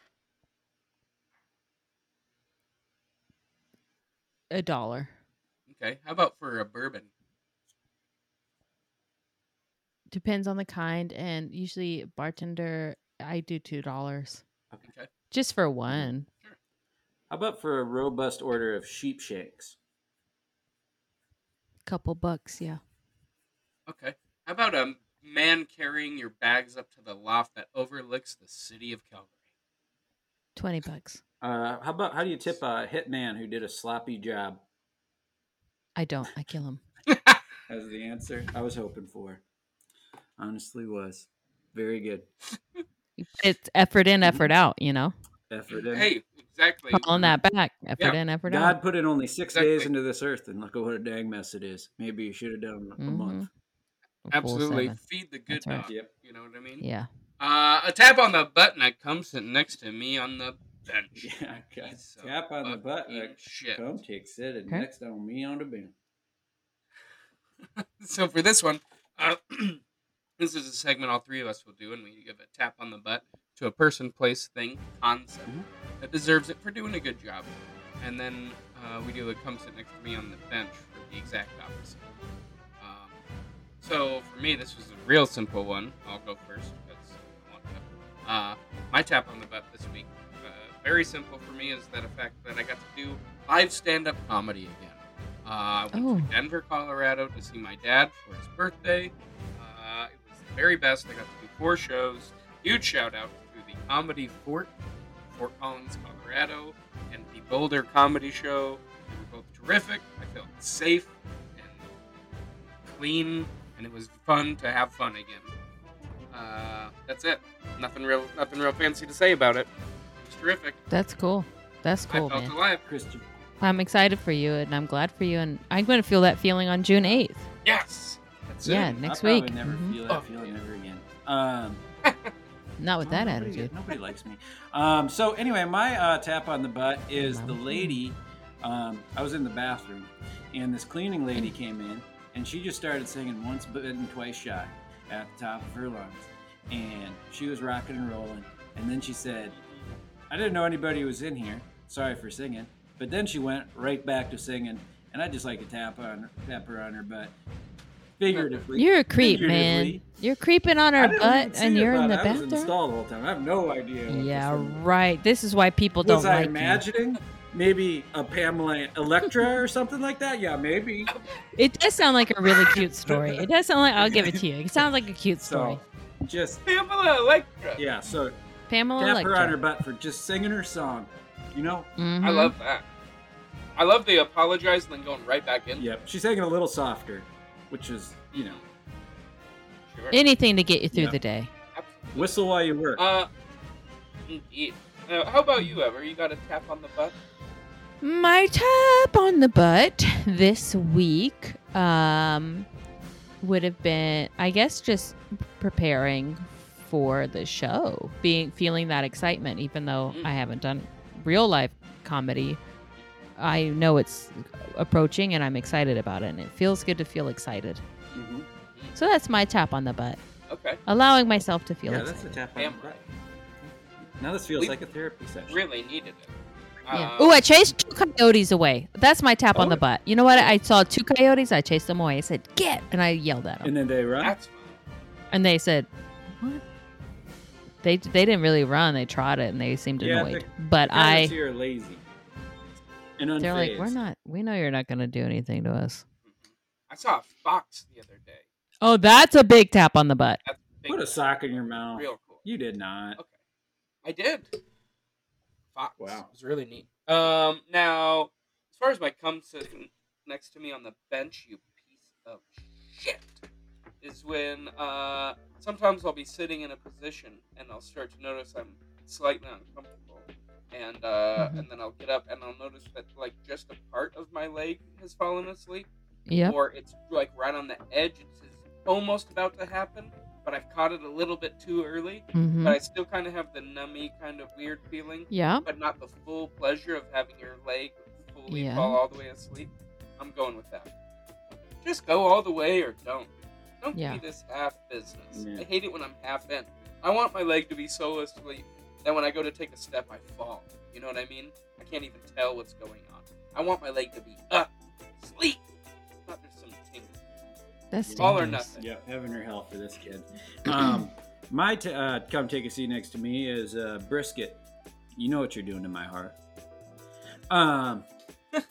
A dollar Okay. How about for a bourbon? depends on the kind, and usually bartender I do two dollars Okay. just for one. How about for a robust order of sheep shanks? Couple bucks, yeah. Okay. How about a man carrying your bags up to the loft that overlooks the city of Calgary? Twenty bucks. Uh, how about how do you tip a hitman who did a sloppy job? I don't. I kill him. As the answer I was hoping for. Honestly, was very good It's effort in, effort out. You know, effort. In. hey, exactly. calling that back. Effort Yeah. in, effort God out. put in only six Exactly. days into this earth, and look at what a dang mess it is. Maybe you should have done a Mhm. month. A Absolutely. seven. Feed the good That's right. dog. Yep. You know what I mean? Yeah. Uh, a tap on the butt and I come sitting next to me on the bench. Yeah, okay. Piece Tap on the butt. fucking Like, shit. come take sitting Okay. next on me on the bench. so for this one, uh, this is a segment all three of us will do, and we give a tap on the butt to a person, place, thing, concept Mhm. that deserves it for doing a good job, and then uh, we do a come sit next to me on the bench for the exact opposite. Um, so for me, this was a real simple one. I'll go first because I want to. Uh, my tap on the butt this week, uh, very simple for me, is that a fact that I got to do live stand-up comedy again. Uh, I went Oh. to Denver, Colorado to see my dad for his birthday. Uh, it was the very best. I got to do four shows. Huge shout out the Comedy Fort, Fort Collins, Colorado, and the Boulder Comedy Show. They were both terrific. I felt safe and clean, and it was fun to have fun again. Uh, that's it. Nothing real, nothing real fancy to say about it. It was terrific. That's cool. That's cool, I felt man. alive. Christian. I'm excited for you, and I'm glad for you, and I'm going to feel that feeling on June 8th. Yes. That's Yeah, it. next I'll probably week. never Mhm. feel Oh. that feeling ever again. Um, Not with No, that nobody, attitude. Nobody likes me. Um, so anyway, my uh, tap on the butt is the lady. Um, I was in the bathroom, and this cleaning lady came in, and she just started singing "Once Bitten, Twice Shy" at the top of her lungs, and she was rocking and rolling. And then she said, "I didn't know anybody was in here. Sorry for singing." But then she went right back to singing, and I just like to tap on tap her on her butt, figuratively. You're a creep, man. You're creeping on I her butt, and you're in bud. the I was bathroom. installed the whole time. I have no idea. what this Yeah, right. This is why people don't Was I like you. imagining maybe a Pamela Electra or something like that? Yeah, maybe. It does sound like a really cute story. It does sound like I'll give it to you. It sounds like a cute story. So, just Pamela Electra. yeah. So Pamela tap her on her butt for just singing her song. You know? I Mhm. love that. I love the apologize and then going right back in. Yep. She's singing a little softer, which is you know Sure. anything to get you through Yeah. the day. Absolutely. whistle while you work. Uh, indeed. Uh, how about you, Ever? You got a tap on the butt? My tap on the butt this week um, would have been, I guess, just preparing for the show, being feeling that excitement, even though Mm. I haven't done real life comedy. I know it's approaching, and I'm excited about it, and it feels good to feel excited. Mhm. So that's my tap on the butt, Okay. allowing myself to feel excited. Yeah, excited. that's a tap on the Pamela. butt. Now this feels We- like a therapy session. Really needed it. Yeah. Uh, Oh, I chased two coyotes away. That's my tap on Oh. the butt. You know what? I saw two coyotes. I chased them away. I said, "Get!" and I yelled at them, And then they run. That's fun. and they said, "What?" They they didn't really run. They trotted, and they seemed Yeah, annoyed. the But I Coyotes here are lazy. And They're like, we're not. We know you're not going to do anything to us. I saw a fox the other day. Oh, that's a big tap on the butt. That's Put a sock in your mouth. real cool. You did not. Okay. I did. Fox. Wow. It was really neat. Um, now, as far as my cum sitting next to me on the bench, you piece of shit, is when uh, sometimes I'll be sitting in a position and I'll start to notice I'm slightly uncomfortable, and uh, Mhm. and then I'll get up and I'll notice that like just a part of my leg has fallen asleep, Yep. or it's like right on the edge. It's, it's almost about to happen, but I've caught it a little bit too early hmm but I still kind of have the nummy kind of weird feeling, Yeah. but not the full pleasure of having your leg fully Yeah. fall all the way asleep. I'm going with that. Just go all the way or don't. Don't Yeah. be this half business. Yeah. I hate it when I'm half in. I want my leg to be so asleep that when I go to take a step, I fall. You know what I mean? I can't even tell what's going on. I want my leg to be up, sleep, not just some tingle. That's All or nothing. Yep, heaven or hell for this kid. Um, my t- uh, come take a seat next to me is uh, brisket. You know what you're doing to my heart. Um, and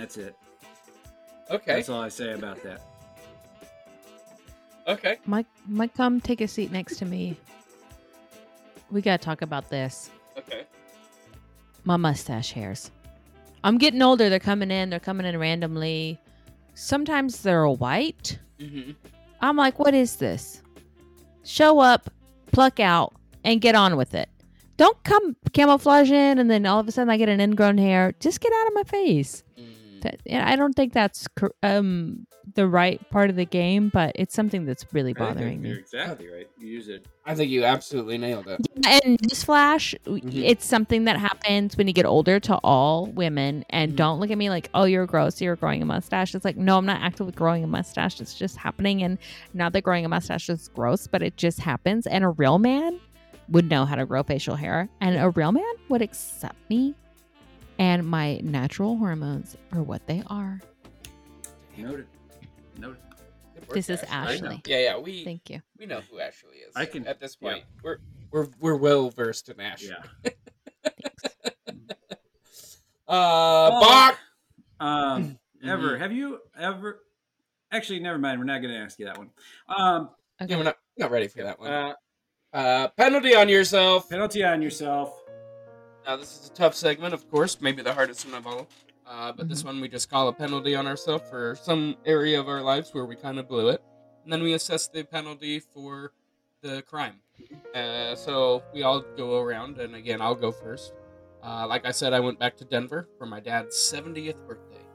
that's it. Okay. That's all I say about that. Okay. Mike, Mike, come take a seat next to me. We gotta talk about this. Okay. My mustache hairs. I'm getting older. They're coming in. They're coming in randomly. Sometimes they're white. Mm-hmm. I'm like, what is this? Show up, pluck out, and get on with it. Don't come camouflage in, and then all of a sudden I get an ingrown hair. Just get out of my face. That, I don't think that's um the right part of the game, but it's something that's really I think bothering you're me. exactly right. You use it. I think you absolutely nailed it. Yeah, and newsflash, Mhm. it's something that happens when you get older to all women. And Mhm. don't look at me like, oh, you're gross. You're growing a mustache. It's like, no, I'm not actively growing a mustache. It's just happening. And not that growing a mustache is gross, but it just happens. And a real man would know how to grow facial hair. And a real man would accept me and my natural hormones are what they are. Noted. Noted. Work, This is I. Ashley. Yeah, yeah, we Thank you. we know who Ashley is. I can- at this yeah. point. We're we're we're well versed in Ashley. Yeah. Uh, Oh. Bach. Um, ever have you ever? Actually, never mind. We're not going to ask you that one. Um, Okay. Yeah, we're not not ready for that one. uh, Uh, penalty on yourself. penalty on yourself. Now this is a tough segment, of course, maybe the hardest one of all. Uh, but this one we just call a penalty on ourselves for some area of our lives where we kind of blew it, and then we assess the penalty for the crime. Uh, so we all go around, and again, I'll go first. Uh, like I said, I went back to Denver for my dad's 70th birthday.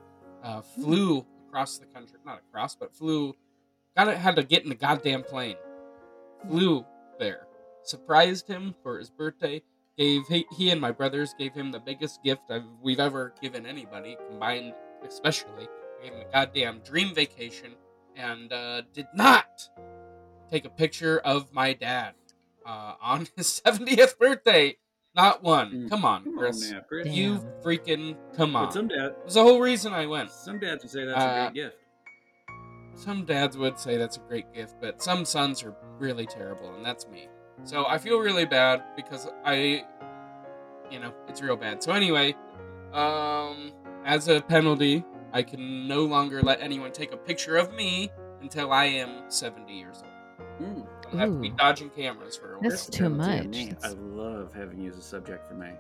Uh, flew across the country, not across, but flew. Got to had to get in the goddamn plane. Flew there, surprised him for his birthday. Gave he, he and my brothers gave him the biggest gift I've, we've ever given anybody combined, especially. Gave him a goddamn dream vacation, and uh, did not take a picture of my dad uh, on his 70th birthday. Not one. Mm. Come on, Come Chris. on, now, Chris. Damn. You freaking come on. But some dad, It was the whole reason I went. some dads would say that's Uh, a great gift. Some dads would say that's a great gift, but some sons are really terrible, and that's me. So I feel really bad because I, you know, it's real bad. So anyway, um, as a penalty, I can no longer let anyone take a picture of me until I am 70 years old. Mm. I'll have to be Ooh. dodging cameras for a while. That's too penalty much. I That's- love having you as a subject for my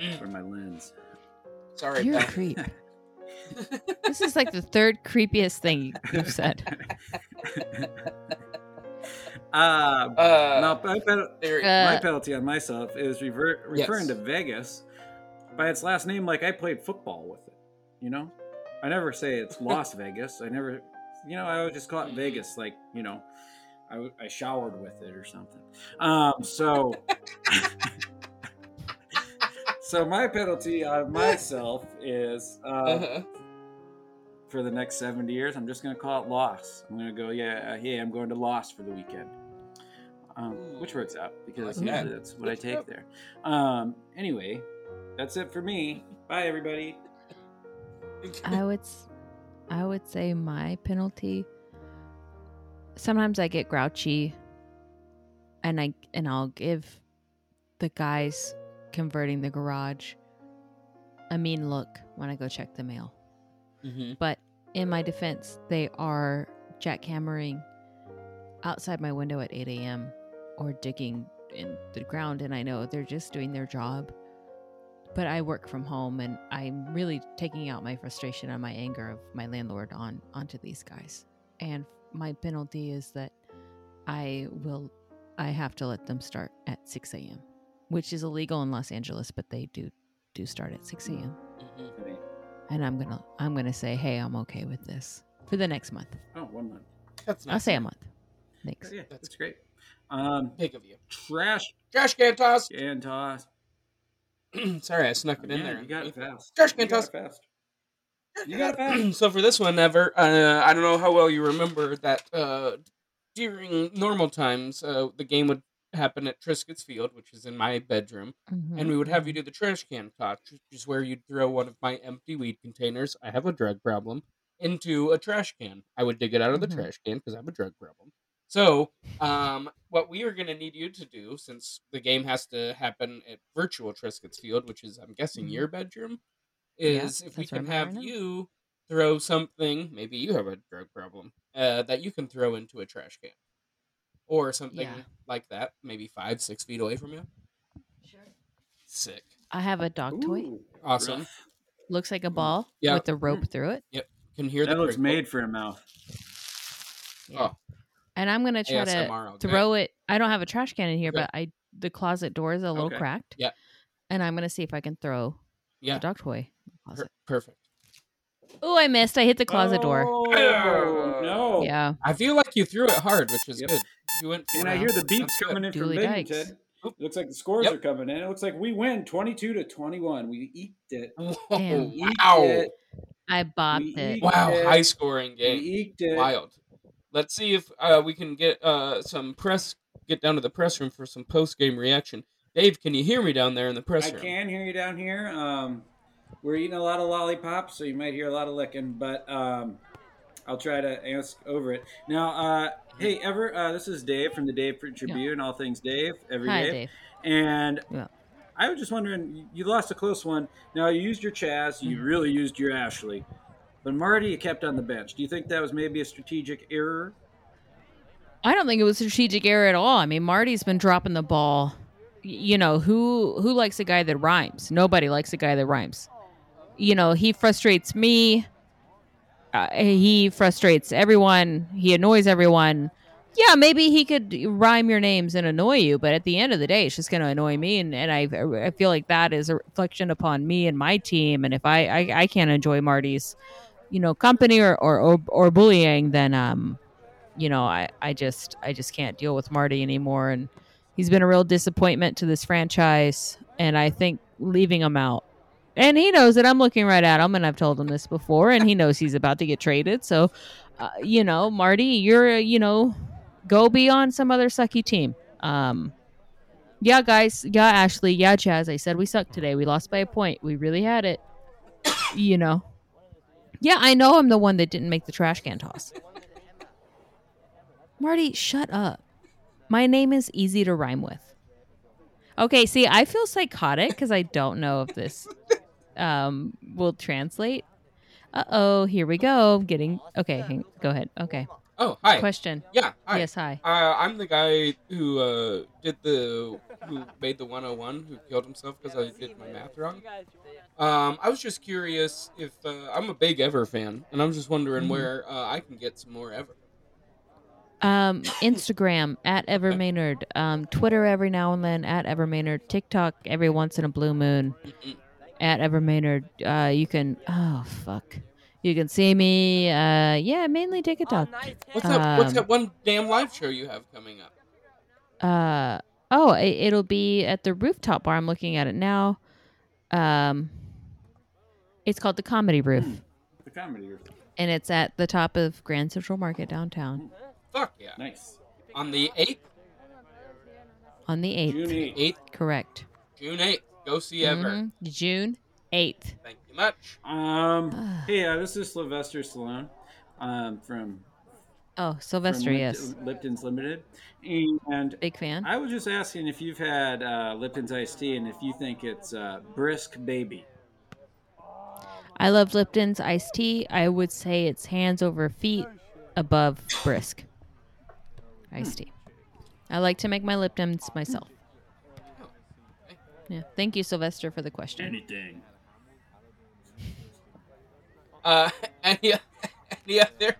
Mm. for my lens. Sorry, You're a Ben. creep. This is like the third creepiest thing you've said. uh, uh, no, my, pen- there- my penalty on myself is revert, referring Yes. to Vegas by its last name like I played football with it. You know, I never say it's Las Vegas. I never, you know, I always just call it. Vegas. Like you know, I, I showered with it or something. Um, so. So my penalty on myself is uh, uh-huh. for the next 70 years, I'm just going to call it loss. I'm going to go, yeah, uh, hey, I'm going to loss for the weekend. Um, which works out because like usually that. that's what I take out. there. Um, anyway, that's it for me. Bye, everybody. I would, s- I would say my penalty. Sometimes I get grouchy, and I and I'll give the guys converting the garage a mean look when I go check the mail. Mm-hmm. But in my defense, they are jackhammering outside my window at 8 a.m. or digging in the ground, and I know they're just doing their job. But I work from home, and I'm really taking out my frustration and my anger of my landlord on onto these guys. And my penalty is that I will, I have to let them start at 6 a.m., which is illegal in Los Angeles, but they do do start at 6 a.m. Mm-hmm. And I'm gonna, I'm gonna say, hey, I'm okay with this for the next month. Oh, one month. That's nice. I'll say a month. Thanks. Yeah, That's that's great. Um, Big of you. trash Trash can toss. Can toss. Sorry, I snuck it in Yeah, there. You got it fast. Trash can toss. fast. You got it fast. so for this one, ever, uh, I don't know how well you remember that uh, during normal times, uh, the game would happen at Triscuit's Field, which is in my bedroom, Mhm, and we would have you mhm. do the trash can toss, which is where you'd throw one of my empty weed containers. I have a drug problem into a trash can. I would dig it out of the Mhm. trash can because I have a drug problem. So, um, what we are going to need you to do, since the game has to happen at virtual Triscuit's Field, which is, I'm guessing, Mhm. your bedroom, Yeah, is if we can have right you throw something, maybe you have a drug problem, uh, that you can throw into a trash can. Or something Yeah. like that, maybe five, six feet away from you. Sure. Sick. I have a dog toy. Awesome. rough. Looks like a ball Yeah. with a rope through it. Yep. Can hear That the looks crinkle. made for a mouth. Oh. And I'm gonna try to ASMR all day. throw it. I don't have a trash can in here, Okay. but I the closet door is a little Okay. cracked. Yeah. And I'm gonna see if I can throw Yeah. the dog toy in the Per- perfect. Oh, I missed. I hit the closet door. Oh, no. Yeah. I feel like you threw it hard, which is Yep. good. You went And for I hear the beeps That's good. coming in from Dooley Big Ted. Oop. Looks like the scores Yep. are coming in. It looks like we win 22 to 21. We eked it. Whoa, We eked wow. it. I bopped We it. Wow, it. high scoring We game. eked it. Wild. Let's see if uh, we can get uh, some press, get down to the press room for some post game reaction. Dave, can you hear me down there in the press I room? can hear you down here. Um, we're eating a lot of lollipops, so you might hear a lot of licking, but um, I'll try to ask over it. Now, uh, hey, Ever, uh, this is Dave from the Dave Tribune, and all things Dave, every Hi, Dave. Dave. And Yeah. I was just wondering, you- you lost a close one. Now, you used your Chaz, you Mhm. really used your Ashley. But Marty, kept on the bench. Do you think that was maybe a strategic error? I don't think it was a strategic error at all. I mean, Marty's been dropping the ball. You know who who likes a guy that rhymes? Nobody likes a guy that rhymes. You know he frustrates me. Uh, he frustrates everyone. He annoys everyone. Yeah, maybe he could rhyme your names and annoy you, but at the end of the day, it's just going to annoy me, and, and I I feel like that is a reflection upon me and my team. And if I I, I can't enjoy Marty's, you know, company or or or, or bullying, then um, you know, I, I just I just can't deal with Marty anymore and he's been a real disappointment to this franchise and I think leaving him out. And he knows that I'm looking right at him and I've told him this before and he knows he's about to get traded. So uh, you know, Marty, you're uh, you know, go be on some other sucky team. Um yeah, guys. Yeah, Ashley. Yeah, Chaz. I said we sucked today. We lost by a point. We really had it. you know. Yeah, I know I'm the one that didn't make the trash can toss. Marty, shut up. My name is easy to rhyme with. Okay, see, I feel psychotic because I don't know if this um, will translate. Uh oh, here we go. Getting okay. Hang, go ahead. Okay. Oh, hi. Question. Yeah, hi. Yes, hi. Uh, I'm the guy who uh, did the who made the 101 who killed himself because I did my math wrong. Um, I was just curious if uh, I'm a big Ever fan, and I'm just wondering Mhm. where uh, I can get some more Ever. Um, Instagram at Ever Mainard. Um, Twitter every now and then at Ever Mainard. TikTok every once in a blue moon Mm-mm. at Ever Mainard. Uh, you can. Oh fuck. You can see me. Uh, yeah, mainly TikTok. What's that? What's Um, that one damn live show you have coming up? Uh oh, it, it'll be at the rooftop bar. I'm looking at it now. Um, it's called the Comedy Roof, The comedy. Roof. and it's at the top of Grand Central Market downtown Fuck yeah! Nice. On the eighth, on the eighth. June 8th. Correct. June eighth. Go see Ever. Mhm. June eighth. Thank you much. Um, hey, uh, this is Sylvester Stallone um, from, Oh, Sylvester, Lipt- yes, Lipton's Limited. And big fan. I was just asking if you've had uh, Lipton's iced tea and if you think it's uh, brisk baby. I love Lipton's iced tea. I would say it's hands over feet above brisk iced tea. I like to make my Liptons myself. Yeah. Thank you, Sylvester, for the question. Anything. Uh, any any other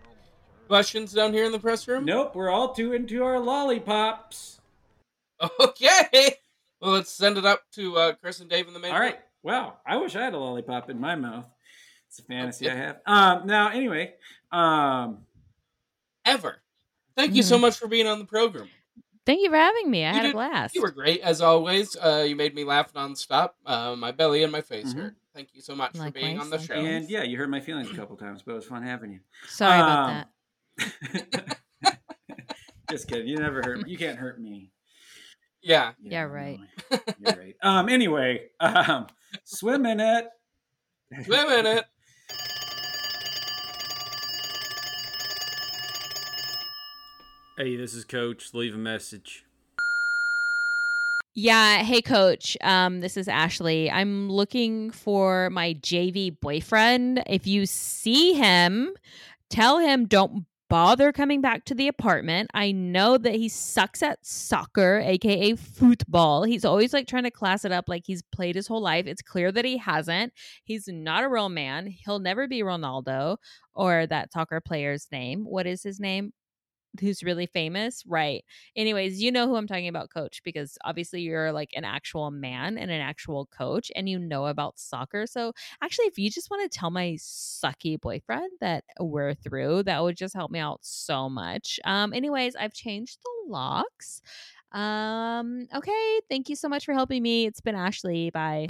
questions down here in the press room? Nope, we're all too into our lollipops. Okay. Well, let's send it up to uh, Chris and Dave in the main. All right. room. Wow. I wish I had a lollipop in my mouth. It's a fantasy Okay. I have. Um. Now, anyway. Um. Ever. Thank you so much for being on the program. Thank you for having me. I You had did- a blast. You were great as always. Uh, you made me laugh nonstop. Uh, my belly and my face Mhm. hurt. Thank you so much for being on the show. And yeah, you hurt my feelings a couple times, but it was fun having you. Sorry about Um, that. Just kidding. You never hurt. Me. You can't hurt me. Yeah. Yeah, right. You're right. Um. Anyway. Um. Swim in it. Swim in it. Hey, this is Coach. Leave a message. Yeah, hey coach. Um this is Ashley. I'm looking for my JV boyfriend. If you see him, tell him don't bother coming back to the apartment. I know that he sucks at soccer, aka football. He's always like trying to class it up like he's played his whole life. It's clear that he hasn't. He's not a real man. He'll never be Ronaldo or that soccer player's name. What is his name? Who's really famous? Right. Anyways, you know who I'm talking about, coach, because obviously you're like an actual man and an actual coach and you know about soccer. So, actually, if you just want to tell my sucky boyfriend that we're through, that would just help me out so much. Um, anyways, I've changed the locks. Um, okay. Thank you so much for helping me. It's been Ashley. Bye.